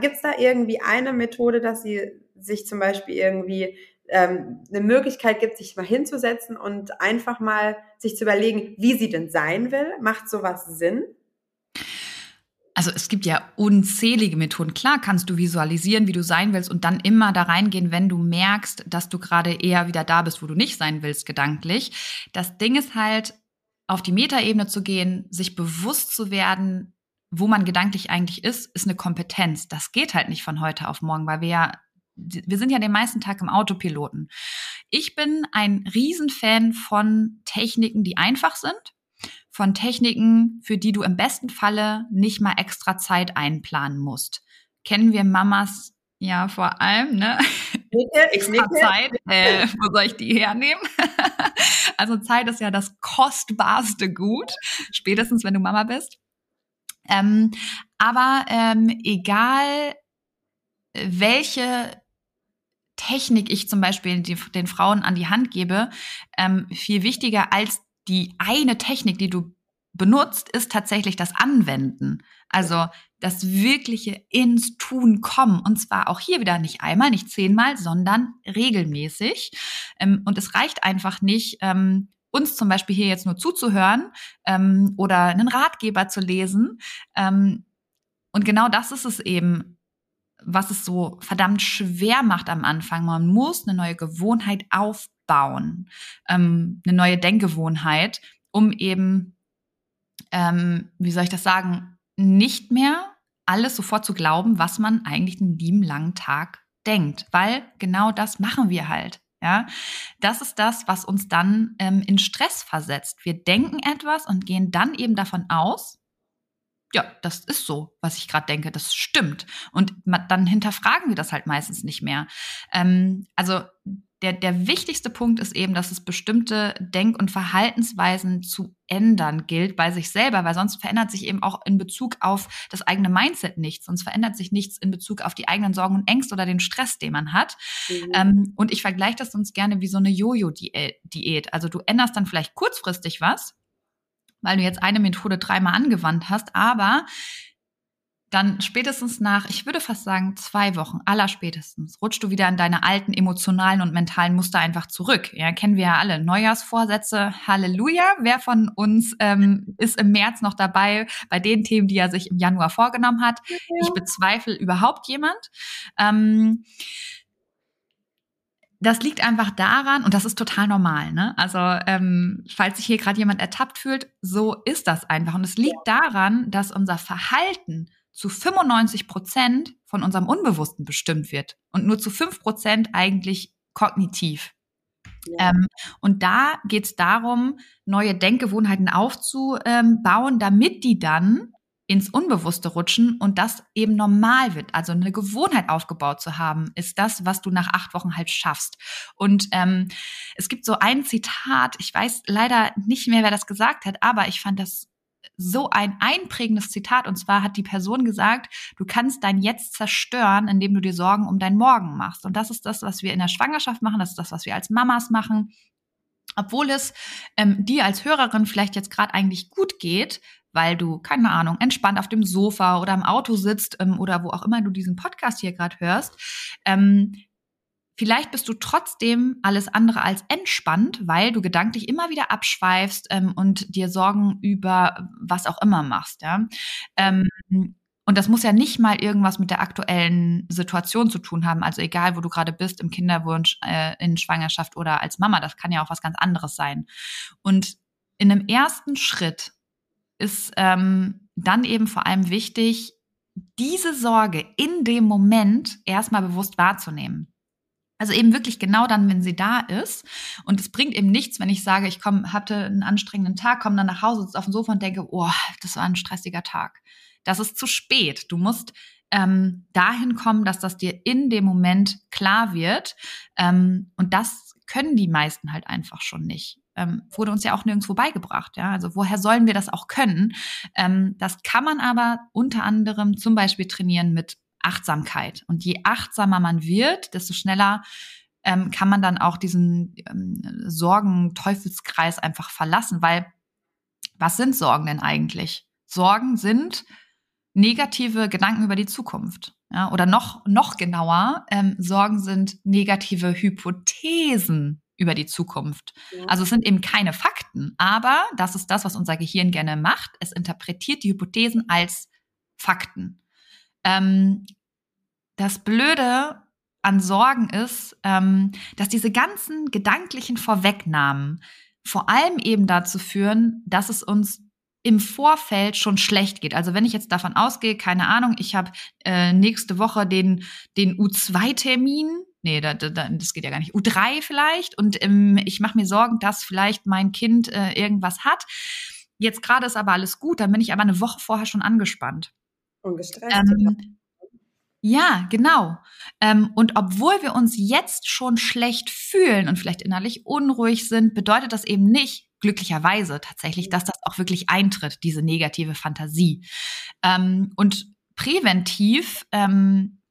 Gibt es da irgendwie eine Methode, dass sie sich zum Beispiel irgendwie ähm, eine Möglichkeit gibt, sich mal hinzusetzen und einfach mal sich zu überlegen, wie sie denn sein will? Macht sowas Sinn? Also es gibt ja unzählige Methoden. Klar kannst du visualisieren, wie du sein willst und dann immer da reingehen, wenn du merkst, dass du gerade eher wieder da bist, wo du nicht sein willst, gedanklich. Das Ding ist halt, auf die Metaebene zu gehen, sich bewusst zu werden, wo man gedanklich eigentlich ist, ist eine Kompetenz. Das geht halt nicht von heute auf morgen, weil wir ja, wir sind ja den meisten Tag im Autopiloten. Ich bin ein Riesenfan von Techniken, die einfach sind von Techniken, für die du im besten Falle nicht mal extra Zeit einplanen musst. Kennen wir Mamas ja vor allem, ne? <laughs> Ich nicke. Zeit, äh, wo soll ich die hernehmen? <laughs> also Zeit ist ja das kostbarste Gut, spätestens wenn du Mama bist. Ähm, aber ähm, egal, welche Technik ich zum Beispiel die, den Frauen an die Hand gebe, ähm, viel wichtiger als die eine Technik, die du benutzt, ist tatsächlich das Anwenden. Also das wirkliche ins Tun kommen. Und zwar auch hier wieder nicht einmal, nicht zehnmal, sondern regelmäßig. Ähm, und es reicht einfach nicht, ähm, uns zum Beispiel hier jetzt nur zuzuhören ähm, oder einen Ratgeber zu lesen. Ähm, und genau das ist es eben, was es so verdammt schwer macht am Anfang. Man muss eine neue Gewohnheit aufbauen, ähm, eine neue Denkgewohnheit, um eben, ähm, wie soll ich das sagen, nicht mehr alles sofort zu glauben, was man eigentlich den lieben langen Tag denkt, weil genau das machen wir halt. Ja, das ist das, was uns dann ähm, in Stress versetzt. Wir denken etwas und gehen dann eben davon aus, ja, das ist so, was ich gerade denke, das stimmt. Und dann hinterfragen wir das halt meistens nicht mehr. Ähm, also der, der wichtigste Punkt ist eben, dass es bestimmte Denk- und Verhaltensweisen zu ändern gilt bei sich selber, weil sonst verändert sich eben auch in Bezug auf das eigene Mindset nichts, sonst verändert sich nichts in Bezug auf die eigenen Sorgen und Ängste oder den Stress, den man hat. Mhm. Ähm, und ich vergleiche das uns gerne wie so eine Jojo-Diät. Also du änderst dann vielleicht kurzfristig was, weil du jetzt eine Methode dreimal angewandt hast, aber dann spätestens nach, ich würde fast sagen, zwei Wochen, aller spätestens, rutschst du wieder in deine alten emotionalen und mentalen Muster einfach zurück. Ja, kennen wir ja alle. Neujahrsvorsätze, Halleluja. Wer von uns ähm, <laughs> ist im März noch dabei bei den Themen, die er sich im Januar vorgenommen hat? Ich bezweifle überhaupt jemand. Ähm, das liegt einfach daran, und das ist total normal, ne? Also, ähm, falls sich hier gerade jemand ertappt fühlt, so ist das einfach. Und es liegt daran, dass unser Verhalten zu 95 Prozent von unserem Unbewussten bestimmt wird und nur zu fünf Prozent eigentlich kognitiv. Ja. Ähm, und da geht es darum, neue Denkgewohnheiten aufzubauen, damit die dann ins Unbewusste rutschen und das eben normal wird. Also eine Gewohnheit aufgebaut zu haben, ist das, was du nach acht Wochen halt schaffst. Und ähm, es gibt so ein Zitat, ich weiß leider nicht mehr, wer das gesagt hat, aber ich fand das so ein einprägendes Zitat. Und zwar hat die Person gesagt, du kannst dein Jetzt zerstören, indem du dir Sorgen um dein Morgen machst. Und das ist das, was wir in der Schwangerschaft machen. Das ist das, was wir als Mamas machen. Obwohl es ähm, dir als Hörerin vielleicht jetzt gerade eigentlich gut geht, weil du, keine Ahnung, entspannt auf dem Sofa oder im Auto sitzt ähm, oder wo auch immer du diesen Podcast hier gerade hörst, ähm, Vielleicht bist du trotzdem alles andere als entspannt, weil du gedanklich immer wieder abschweifst ähm, und dir Sorgen über was auch immer machst. Ja? Ähm, und das muss ja nicht mal irgendwas mit der aktuellen Situation zu tun haben. Also egal, wo du gerade bist, im Kinderwunsch, äh, in Schwangerschaft oder als Mama, das kann ja auch was ganz anderes sein. Und in einem ersten Schritt ist ähm, dann eben vor allem wichtig, diese Sorge in dem Moment erstmal bewusst wahrzunehmen. Also eben wirklich genau dann, wenn sie da ist. Und es bringt eben nichts, wenn ich sage, ich komm, hatte einen anstrengenden Tag, komme dann nach Hause, sitze auf dem Sofa und denke, oh, das war ein stressiger Tag. Das ist zu spät. Du musst ähm, dahin kommen, dass das dir in dem Moment klar wird. Ähm, und das können die meisten halt einfach schon nicht. Ähm, wurde uns ja auch nirgendwo beigebracht. Ja? Also woher sollen wir das auch können? Ähm, das kann man aber unter anderem zum Beispiel trainieren mit Achtsamkeit. Und je achtsamer man wird, desto schneller ähm, kann man dann auch diesen ähm, Sorgen-Teufelskreis einfach verlassen, weil was sind Sorgen denn eigentlich? Sorgen sind negative Gedanken über die Zukunft. Ja, oder noch, noch genauer, ähm, Sorgen sind negative Hypothesen über die Zukunft. Ja. Also es sind eben keine Fakten, aber das ist das, was unser Gehirn gerne macht. Es interpretiert die Hypothesen als Fakten. Ähm, das Blöde an Sorgen ist, ähm, dass diese ganzen gedanklichen Vorwegnahmen vor allem eben dazu führen, dass es uns im Vorfeld schon schlecht geht. Also wenn ich jetzt davon ausgehe, keine Ahnung, ich habe äh, nächste Woche den, den U2-Termin, nee, da, da, das geht ja gar nicht, U3 vielleicht, und ähm, ich mache mir Sorgen, dass vielleicht mein Kind äh, irgendwas hat. Jetzt gerade ist aber alles gut, dann bin ich aber eine Woche vorher schon angespannt. Und gestresst. Ähm, ja, genau. Ähm, und obwohl wir uns jetzt schon schlecht fühlen und vielleicht innerlich unruhig sind, bedeutet das eben nicht, glücklicherweise tatsächlich, dass das auch wirklich eintritt, diese negative Fantasie. Ähm, und präventiv, ähm,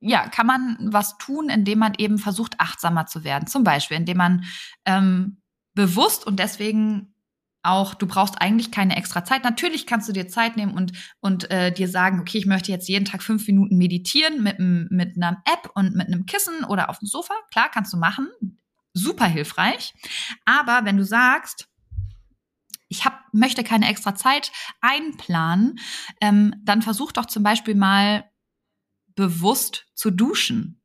ja, kann man was tun, indem man eben versucht, achtsamer zu werden. Zum Beispiel, indem man ähm, bewusst und deswegen auch, du brauchst eigentlich keine extra Zeit. Natürlich kannst du dir Zeit nehmen und, und äh, dir sagen, okay, ich möchte jetzt jeden Tag fünf Minuten meditieren mit, mit einer App und mit einem Kissen oder auf dem Sofa. Klar, kannst du machen. Super hilfreich. Aber wenn du sagst, ich hab, möchte keine extra Zeit einplanen, ähm, dann versuch doch zum Beispiel mal bewusst zu duschen.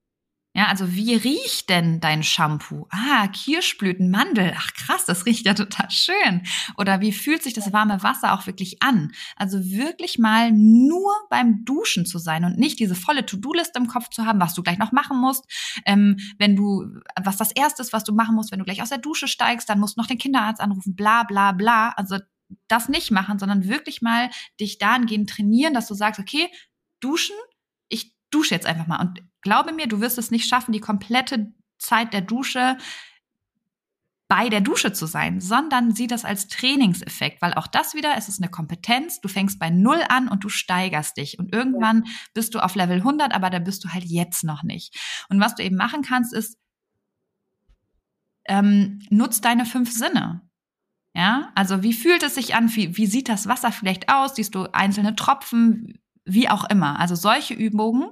Ja, also wie riecht denn dein Shampoo? Ah, Kirschblüten, Mandel. Ach krass, das riecht ja total schön. Oder wie fühlt sich das warme Wasser auch wirklich an? Also wirklich mal nur beim Duschen zu sein und nicht diese volle To-Do-Liste im Kopf zu haben, was du gleich noch machen musst. Ähm, wenn du, was das erste ist, was du machen musst, wenn du gleich aus der Dusche steigst, dann musst du noch den Kinderarzt anrufen, bla bla bla. Also das nicht machen, sondern wirklich mal dich dahingehend trainieren, dass du sagst, okay, duschen, ich dusche jetzt einfach mal. Und Glaube mir, du wirst es nicht schaffen, die komplette Zeit der Dusche bei der Dusche zu sein, sondern sieh das als Trainingseffekt, weil auch das wieder, es ist eine Kompetenz, du fängst bei Null an und du steigerst dich und irgendwann bist du auf Level 100, aber da bist du halt jetzt noch nicht. Und was du eben machen kannst, ist, ähm, nutz deine fünf Sinne. Ja, also wie fühlt es sich an? Wie, wie sieht das Wasser vielleicht aus? Siehst du einzelne Tropfen? Wie auch immer. Also solche Übungen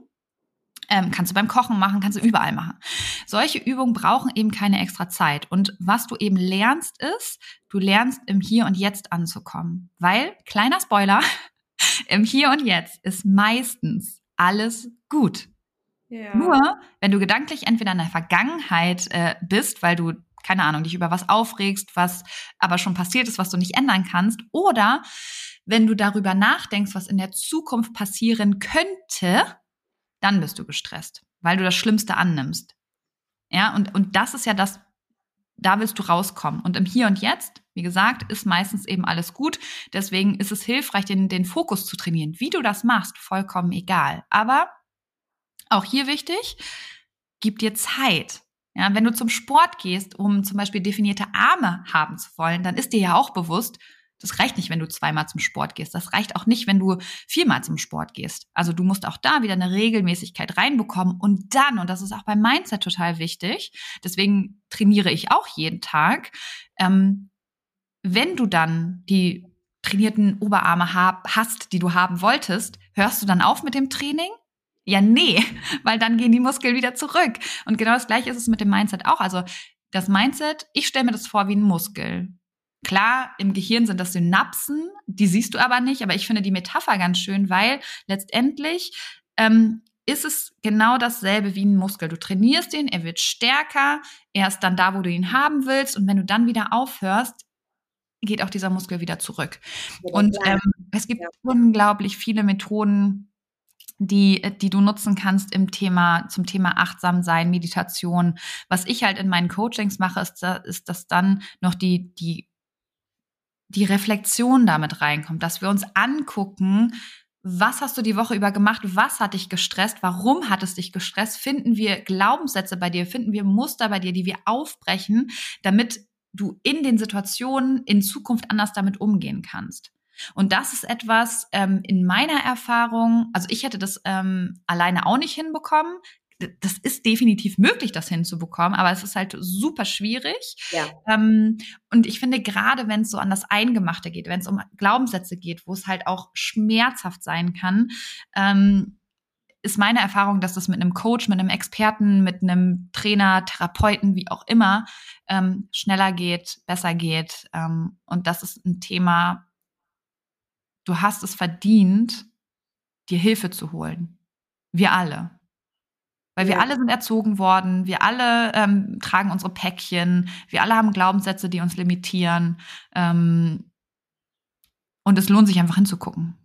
ähm, kannst du beim Kochen machen, kannst du überall machen. Solche Übungen brauchen eben keine extra Zeit. Und was du eben lernst, ist, du lernst im Hier und Jetzt anzukommen. Weil, kleiner Spoiler, <laughs> im Hier und Jetzt ist meistens alles gut. Ja. Nur, wenn du gedanklich entweder in der Vergangenheit äh, bist, weil du keine Ahnung, dich über was aufregst, was aber schon passiert ist, was du nicht ändern kannst, oder wenn du darüber nachdenkst, was in der Zukunft passieren könnte, dann bist du gestresst, weil du das Schlimmste annimmst. Ja, und, und das ist ja das, da willst du rauskommen. Und im Hier und Jetzt, wie gesagt, ist meistens eben alles gut. Deswegen ist es hilfreich, den, den Fokus zu trainieren. Wie du das machst, vollkommen egal. Aber auch hier wichtig, gib dir Zeit. Ja, wenn du zum Sport gehst, um zum Beispiel definierte Arme haben zu wollen, dann ist dir ja auch bewusst, das reicht nicht, wenn du zweimal zum Sport gehst. Das reicht auch nicht, wenn du viermal zum Sport gehst. Also du musst auch da wieder eine Regelmäßigkeit reinbekommen und dann, und das ist auch beim Mindset total wichtig, deswegen trainiere ich auch jeden Tag, ähm, wenn du dann die trainierten Oberarme hab, hast, die du haben wolltest, hörst du dann auf mit dem Training? Ja, nee, <laughs> weil dann gehen die Muskeln wieder zurück. Und genau das gleiche ist es mit dem Mindset auch. Also das Mindset, ich stelle mir das vor wie ein Muskel. Klar, im Gehirn sind das Synapsen, die siehst du aber nicht, aber ich finde die Metapher ganz schön, weil letztendlich ähm, ist es genau dasselbe wie ein Muskel. Du trainierst ihn, er wird stärker, er ist dann da, wo du ihn haben willst und wenn du dann wieder aufhörst, geht auch dieser Muskel wieder zurück. Und ähm, es gibt unglaublich viele Methoden, die, die du nutzen kannst im Thema, zum Thema achtsam sein, Meditation. Was ich halt in meinen Coachings mache, ist, ist dass dann noch die, die die Reflexion damit reinkommt, dass wir uns angucken, was hast du die Woche über gemacht? Was hat dich gestresst? Warum hat es dich gestresst? Finden wir Glaubenssätze bei dir? Finden wir Muster bei dir, die wir aufbrechen, damit du in den Situationen in Zukunft anders damit umgehen kannst? Und das ist etwas ähm, in meiner Erfahrung, also ich hätte das ähm, alleine auch nicht hinbekommen das ist definitiv möglich, das hinzubekommen, aber es ist halt super schwierig. Ja. Ähm, und ich finde, gerade wenn es so an das Eingemachte geht, wenn es um Glaubenssätze geht, wo es halt auch schmerzhaft sein kann, ähm, ist meine Erfahrung, dass das mit einem Coach, mit einem Experten, mit einem Trainer, Therapeuten, wie auch immer, ähm, schneller geht, besser geht. Ähm, und das ist ein Thema, du hast es verdient, dir Hilfe zu holen. Wir alle. Weil wir alle sind erzogen worden, wir alle ähm, tragen unsere Päckchen, wir alle haben Glaubenssätze, die uns limitieren. Ähm, und es lohnt sich einfach hinzugucken.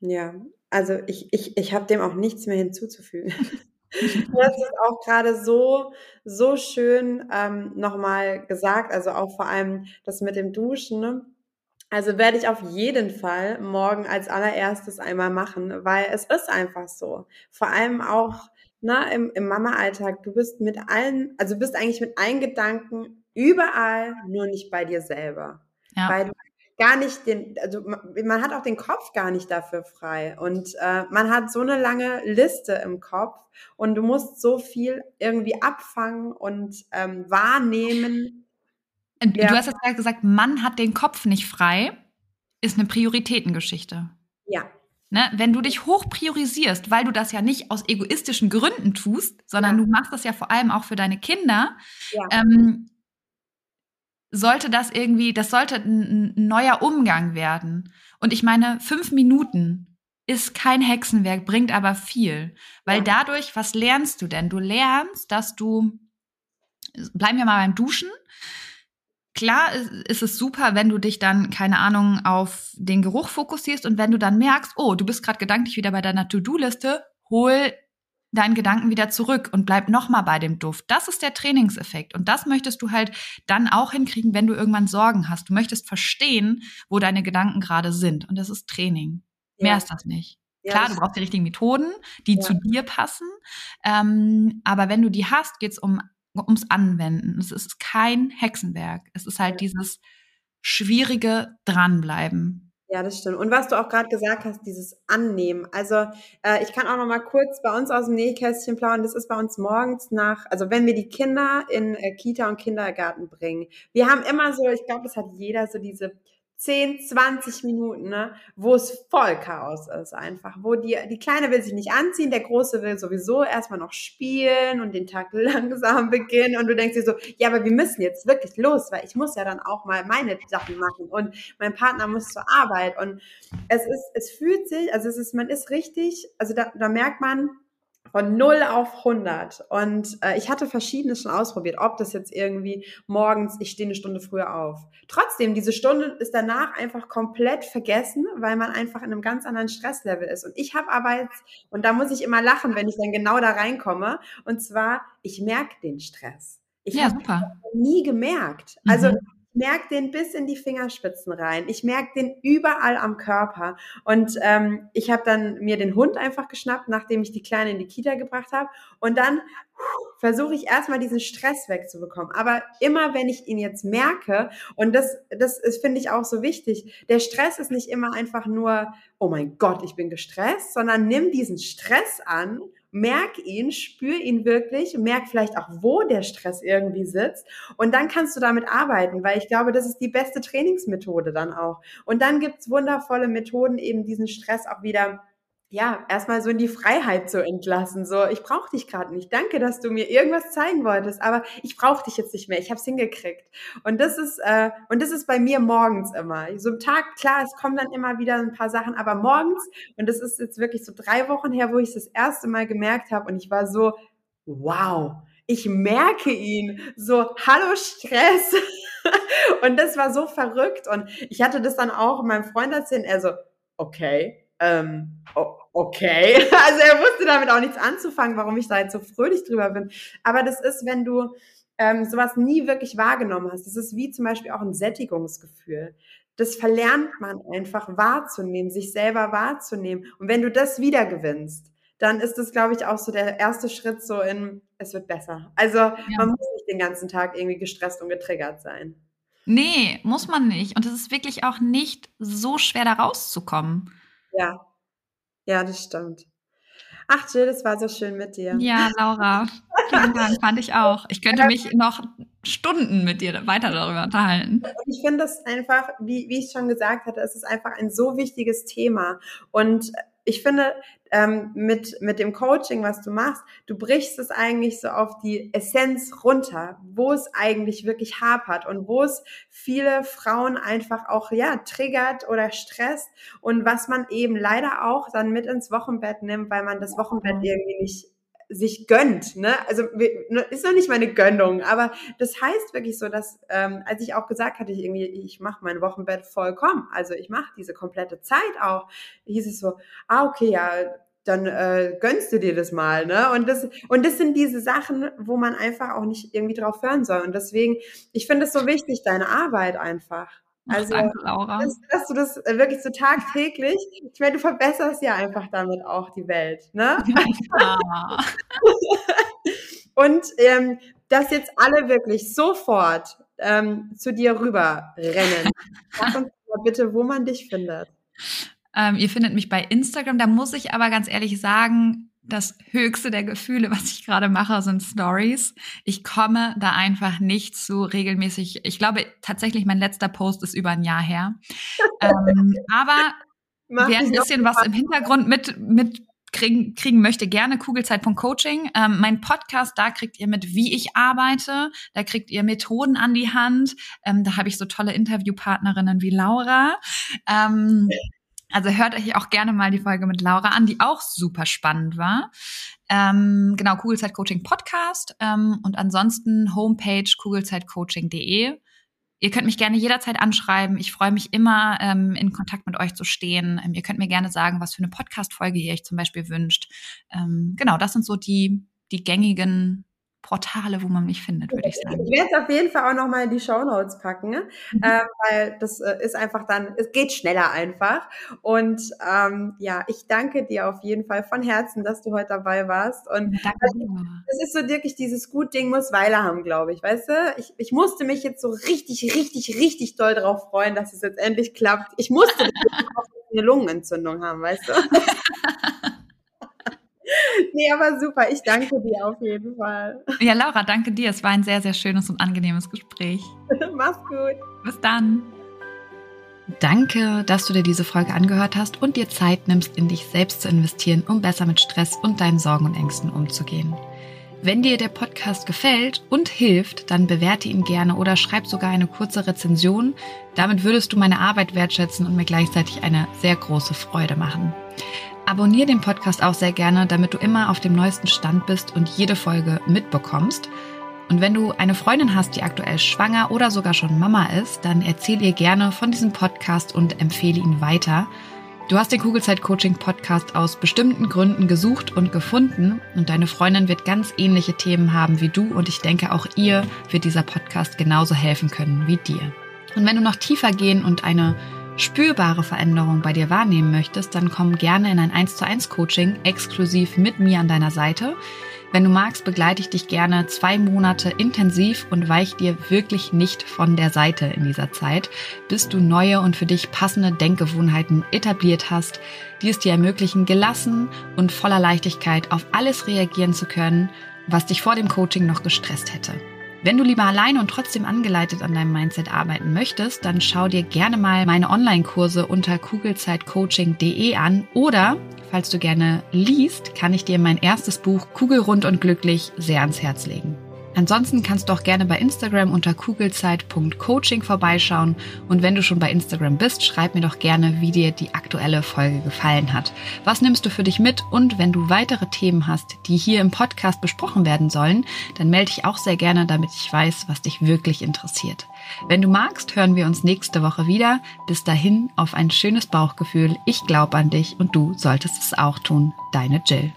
Ja, also ich, ich, ich habe dem auch nichts mehr hinzuzufügen. <laughs> das ist auch gerade so, so schön ähm, nochmal gesagt, also auch vor allem das mit dem Duschen. Ne? Also werde ich auf jeden Fall morgen als allererstes einmal machen, weil es ist einfach so. Vor allem auch na, im, im Mama-Alltag, du bist mit allen, also bist eigentlich mit allen Gedanken überall, nur nicht bei dir selber. Ja. Weil du gar nicht den, also man hat auch den Kopf gar nicht dafür frei und äh, man hat so eine lange Liste im Kopf und du musst so viel irgendwie abfangen und ähm, wahrnehmen. Du ja. hast jetzt gerade gesagt, man hat den Kopf nicht frei, ist eine Prioritätengeschichte. Ja, Ne? Wenn du dich hoch priorisierst, weil du das ja nicht aus egoistischen Gründen tust, sondern ja. du machst das ja vor allem auch für deine Kinder, ja. ähm, sollte das irgendwie, das sollte ein, ein neuer Umgang werden. Und ich meine, fünf Minuten ist kein Hexenwerk, bringt aber viel. Weil ja. dadurch, was lernst du denn? Du lernst, dass du, bleiben wir mal beim Duschen, Klar ist es super, wenn du dich dann, keine Ahnung, auf den Geruch fokussierst und wenn du dann merkst, oh, du bist gerade gedanklich wieder bei deiner To-Do-Liste, hol deinen Gedanken wieder zurück und bleib nochmal bei dem Duft. Das ist der Trainingseffekt. Und das möchtest du halt dann auch hinkriegen, wenn du irgendwann Sorgen hast. Du möchtest verstehen, wo deine Gedanken gerade sind. Und das ist Training. Ja. Mehr ist das nicht. Ja, Klar, du brauchst die richtigen Methoden, die ja. zu dir passen. Ähm, aber wenn du die hast, geht's um ums Anwenden. Es ist kein Hexenwerk. Es ist halt dieses schwierige Dranbleiben. Ja, das stimmt. Und was du auch gerade gesagt hast, dieses Annehmen. Also äh, ich kann auch noch mal kurz bei uns aus dem Nähkästchen plaudern. Das ist bei uns morgens nach, also wenn wir die Kinder in äh, Kita und Kindergarten bringen. Wir haben immer so, ich glaube, das hat jeder so diese 10, 20 Minuten, ne, wo es voll Chaos ist einfach, wo die, die Kleine will sich nicht anziehen, der Große will sowieso erstmal noch spielen und den Tag <laughs> langsam beginnen und du denkst dir so, ja, aber wir müssen jetzt wirklich los, weil ich muss ja dann auch mal meine Sachen machen und mein Partner muss zur Arbeit und es ist, es fühlt sich, also es ist, man ist richtig, also da, da merkt man, von 0 auf 100. Und äh, ich hatte verschiedene schon ausprobiert, ob das jetzt irgendwie morgens, ich stehe eine Stunde früher auf. Trotzdem, diese Stunde ist danach einfach komplett vergessen, weil man einfach in einem ganz anderen Stresslevel ist. Und ich habe aber jetzt, und da muss ich immer lachen, wenn ich dann genau da reinkomme, und zwar, ich merke den Stress. Ich ja, habe nie gemerkt. Also mhm merke den bis in die Fingerspitzen rein. Ich merke den überall am Körper. Und ähm, ich habe dann mir den Hund einfach geschnappt, nachdem ich die Kleine in die Kita gebracht habe. Und dann versuche ich erstmal diesen Stress wegzubekommen. Aber immer wenn ich ihn jetzt merke, und das, das ist, finde ich auch so wichtig, der Stress ist nicht immer einfach nur, oh mein Gott, ich bin gestresst, sondern nimm diesen Stress an merk ihn, spür ihn wirklich, merk vielleicht auch, wo der Stress irgendwie sitzt und dann kannst du damit arbeiten, weil ich glaube, das ist die beste Trainingsmethode dann auch. Und dann gibt's wundervolle Methoden, eben diesen Stress auch wieder ja, erstmal so in die Freiheit zu entlassen. So, ich brauche dich gerade nicht. Danke, dass du mir irgendwas zeigen wolltest, aber ich brauche dich jetzt nicht mehr. Ich habe es hingekriegt. Und das ist äh, und das ist bei mir morgens immer. So im Tag, klar, es kommen dann immer wieder ein paar Sachen, aber morgens und das ist jetzt wirklich so drei Wochen her, wo ich das erste Mal gemerkt habe und ich war so, wow, ich merke ihn. So, hallo Stress. <laughs> und das war so verrückt und ich hatte das dann auch meinem Freund erzählt. Er so, okay ähm, okay. <laughs> Also er wusste damit auch nichts anzufangen, warum ich da jetzt so fröhlich drüber bin. Aber das ist, wenn du ähm, sowas nie wirklich wahrgenommen hast. Das ist wie zum Beispiel auch ein Sättigungsgefühl. Das verlernt man einfach wahrzunehmen, sich selber wahrzunehmen. Und wenn du das wiedergewinnst, dann ist das, glaube ich, auch so der erste Schritt so in, es wird besser. Also ja. man muss nicht den ganzen Tag irgendwie gestresst und getriggert sein. Nee, muss man nicht. Und es ist wirklich auch nicht so schwer, da rauszukommen. Ja, ja, das stimmt. Ach, Jill, es war so schön mit dir. Ja, Laura, vielen Dank, fand ich auch. Ich könnte mich noch Stunden mit dir weiter darüber unterhalten. Ich finde das einfach, wie, wie ich schon gesagt hatte, es ist einfach ein so wichtiges Thema. Und ich finde, ähm, mit, mit dem Coaching, was du machst, du brichst es eigentlich so auf die Essenz runter, wo es eigentlich wirklich hapert und wo es viele Frauen einfach auch, ja, triggert oder stresst und was man eben leider auch dann mit ins Wochenbett nimmt, weil man das Wochenbett irgendwie nicht sich gönnt. Ne? Also ne, ist noch nicht meine Gönnung, aber das heißt wirklich so, dass ähm, als ich auch gesagt hatte, ich irgendwie, ich mache mein Wochenbett vollkommen, also ich mache diese komplette Zeit auch, hieß es so, ah okay, ja, dann äh, gönnst du dir das mal, ne? Und das und das sind diese Sachen, wo man einfach auch nicht irgendwie drauf hören soll. Und deswegen, ich finde es so wichtig, deine Arbeit einfach. Also, danke, Laura. Dass, dass, du das äh, wirklich so tagtäglich, ich meine, du verbesserst ja einfach damit auch die Welt, ne? <laughs> Ja. <laughs> Und ähm, dass jetzt alle wirklich sofort ähm, zu dir rüber rennen. Sag uns mal bitte, wo man dich findet. Ähm, ihr findet mich bei Instagram. Da muss ich aber ganz ehrlich sagen, das höchste der Gefühle, was ich gerade mache, sind Stories. Ich komme da einfach nicht zu regelmäßig. Ich glaube tatsächlich, mein letzter Post ist über ein Jahr her. <laughs> ähm, aber Mach wer ein bisschen was im Hintergrund mit, mit kriegen, kriegen möchte, gerne Kugelzeit.coaching. Ähm, mein Podcast, da kriegt ihr mit, wie ich arbeite. Da kriegt ihr Methoden an die Hand. Ähm, da habe ich so tolle Interviewpartnerinnen wie Laura. Ähm, also hört euch auch gerne mal die Folge mit Laura an, die auch super spannend war. Ähm, genau, Kugelzeit Coaching Podcast ähm, und ansonsten Homepage kugelzeitcoaching.de. Ihr könnt mich gerne jederzeit anschreiben. Ich freue mich immer, ähm, in Kontakt mit euch zu stehen. Ähm, ihr könnt mir gerne sagen, was für eine Podcast-Folge ihr euch zum Beispiel wünscht. Ähm, genau, das sind so die, die gängigen Portale, wo man mich findet, würde ich sagen. Ich werde es auf jeden Fall auch nochmal in die Show Notes packen, mhm. äh, weil das äh, ist einfach dann, es geht schneller einfach. Und ähm, ja, ich danke dir auf jeden Fall von Herzen, dass du heute dabei warst. Und danke. Das ist so wirklich dieses gut Ding muss Weile haben, glaube ich. Weißt du, ich, ich musste mich jetzt so richtig, richtig, richtig doll darauf freuen, dass es jetzt endlich klappt. Ich musste <laughs> eine Lungenentzündung haben, weißt du? <laughs> nee, aber super. Ich danke dir auf jeden Fall. <laughs> Ja, Laura, danke dir. Es war ein sehr, sehr schönes und angenehmes Gespräch. Mach's gut. Bis dann. Danke, dass du dir diese Folge angehört hast und dir Zeit nimmst, in dich selbst zu investieren, um besser mit Stress und deinen Sorgen und Ängsten umzugehen. Wenn dir der Podcast gefällt und hilft, dann bewerte ihn gerne oder schreib sogar eine kurze Rezension. Damit würdest du meine Arbeit wertschätzen und mir gleichzeitig eine sehr große Freude machen. Abonnier den Podcast auch sehr gerne, damit du immer auf dem neuesten Stand bist und jede Folge mitbekommst. Und wenn du eine Freundin hast, die aktuell schwanger oder sogar schon Mama ist, dann erzähl ihr gerne von diesem Podcast und empfehle ihn weiter. Du hast den Kugelzeit Coaching Podcast aus bestimmten Gründen gesucht und gefunden und deine Freundin wird ganz ähnliche Themen haben wie du und ich denke auch ihr wird dieser Podcast genauso helfen können wie dir. Und wenn du noch tiefer gehen und eine spürbare Veränderung bei dir wahrnehmen möchtest, dann komm gerne in ein 1 zu 1 Coaching exklusiv mit mir an deiner Seite. Wenn du magst, begleite ich dich gerne zwei Monate intensiv und weich dir wirklich nicht von der Seite in dieser Zeit, bis du neue und für dich passende Denkgewohnheiten etabliert hast, die es dir ermöglichen, gelassen und voller Leichtigkeit auf alles reagieren zu können, was dich vor dem Coaching noch gestresst hätte. Wenn du lieber alleine und trotzdem angeleitet an deinem Mindset arbeiten möchtest, dann schau dir gerne mal meine Online-Kurse unter kugelzeitcoaching.de an oder falls du gerne liest, kann ich dir mein erstes Buch Kugelrund und glücklich sehr ans Herz legen. Ansonsten kannst du auch gerne bei Instagram unter kugelzeit.coaching vorbeischauen und wenn du schon bei Instagram bist, schreib mir doch gerne, wie dir die aktuelle Folge gefallen hat. Was nimmst du für dich mit und wenn du weitere Themen hast, die hier im Podcast besprochen werden sollen, dann melde dich auch sehr gerne, damit ich weiß, was dich wirklich interessiert. Wenn du magst, hören wir uns nächste Woche wieder. Bis dahin auf ein schönes Bauchgefühl. Ich glaube an dich und du solltest es auch tun. Deine Jill.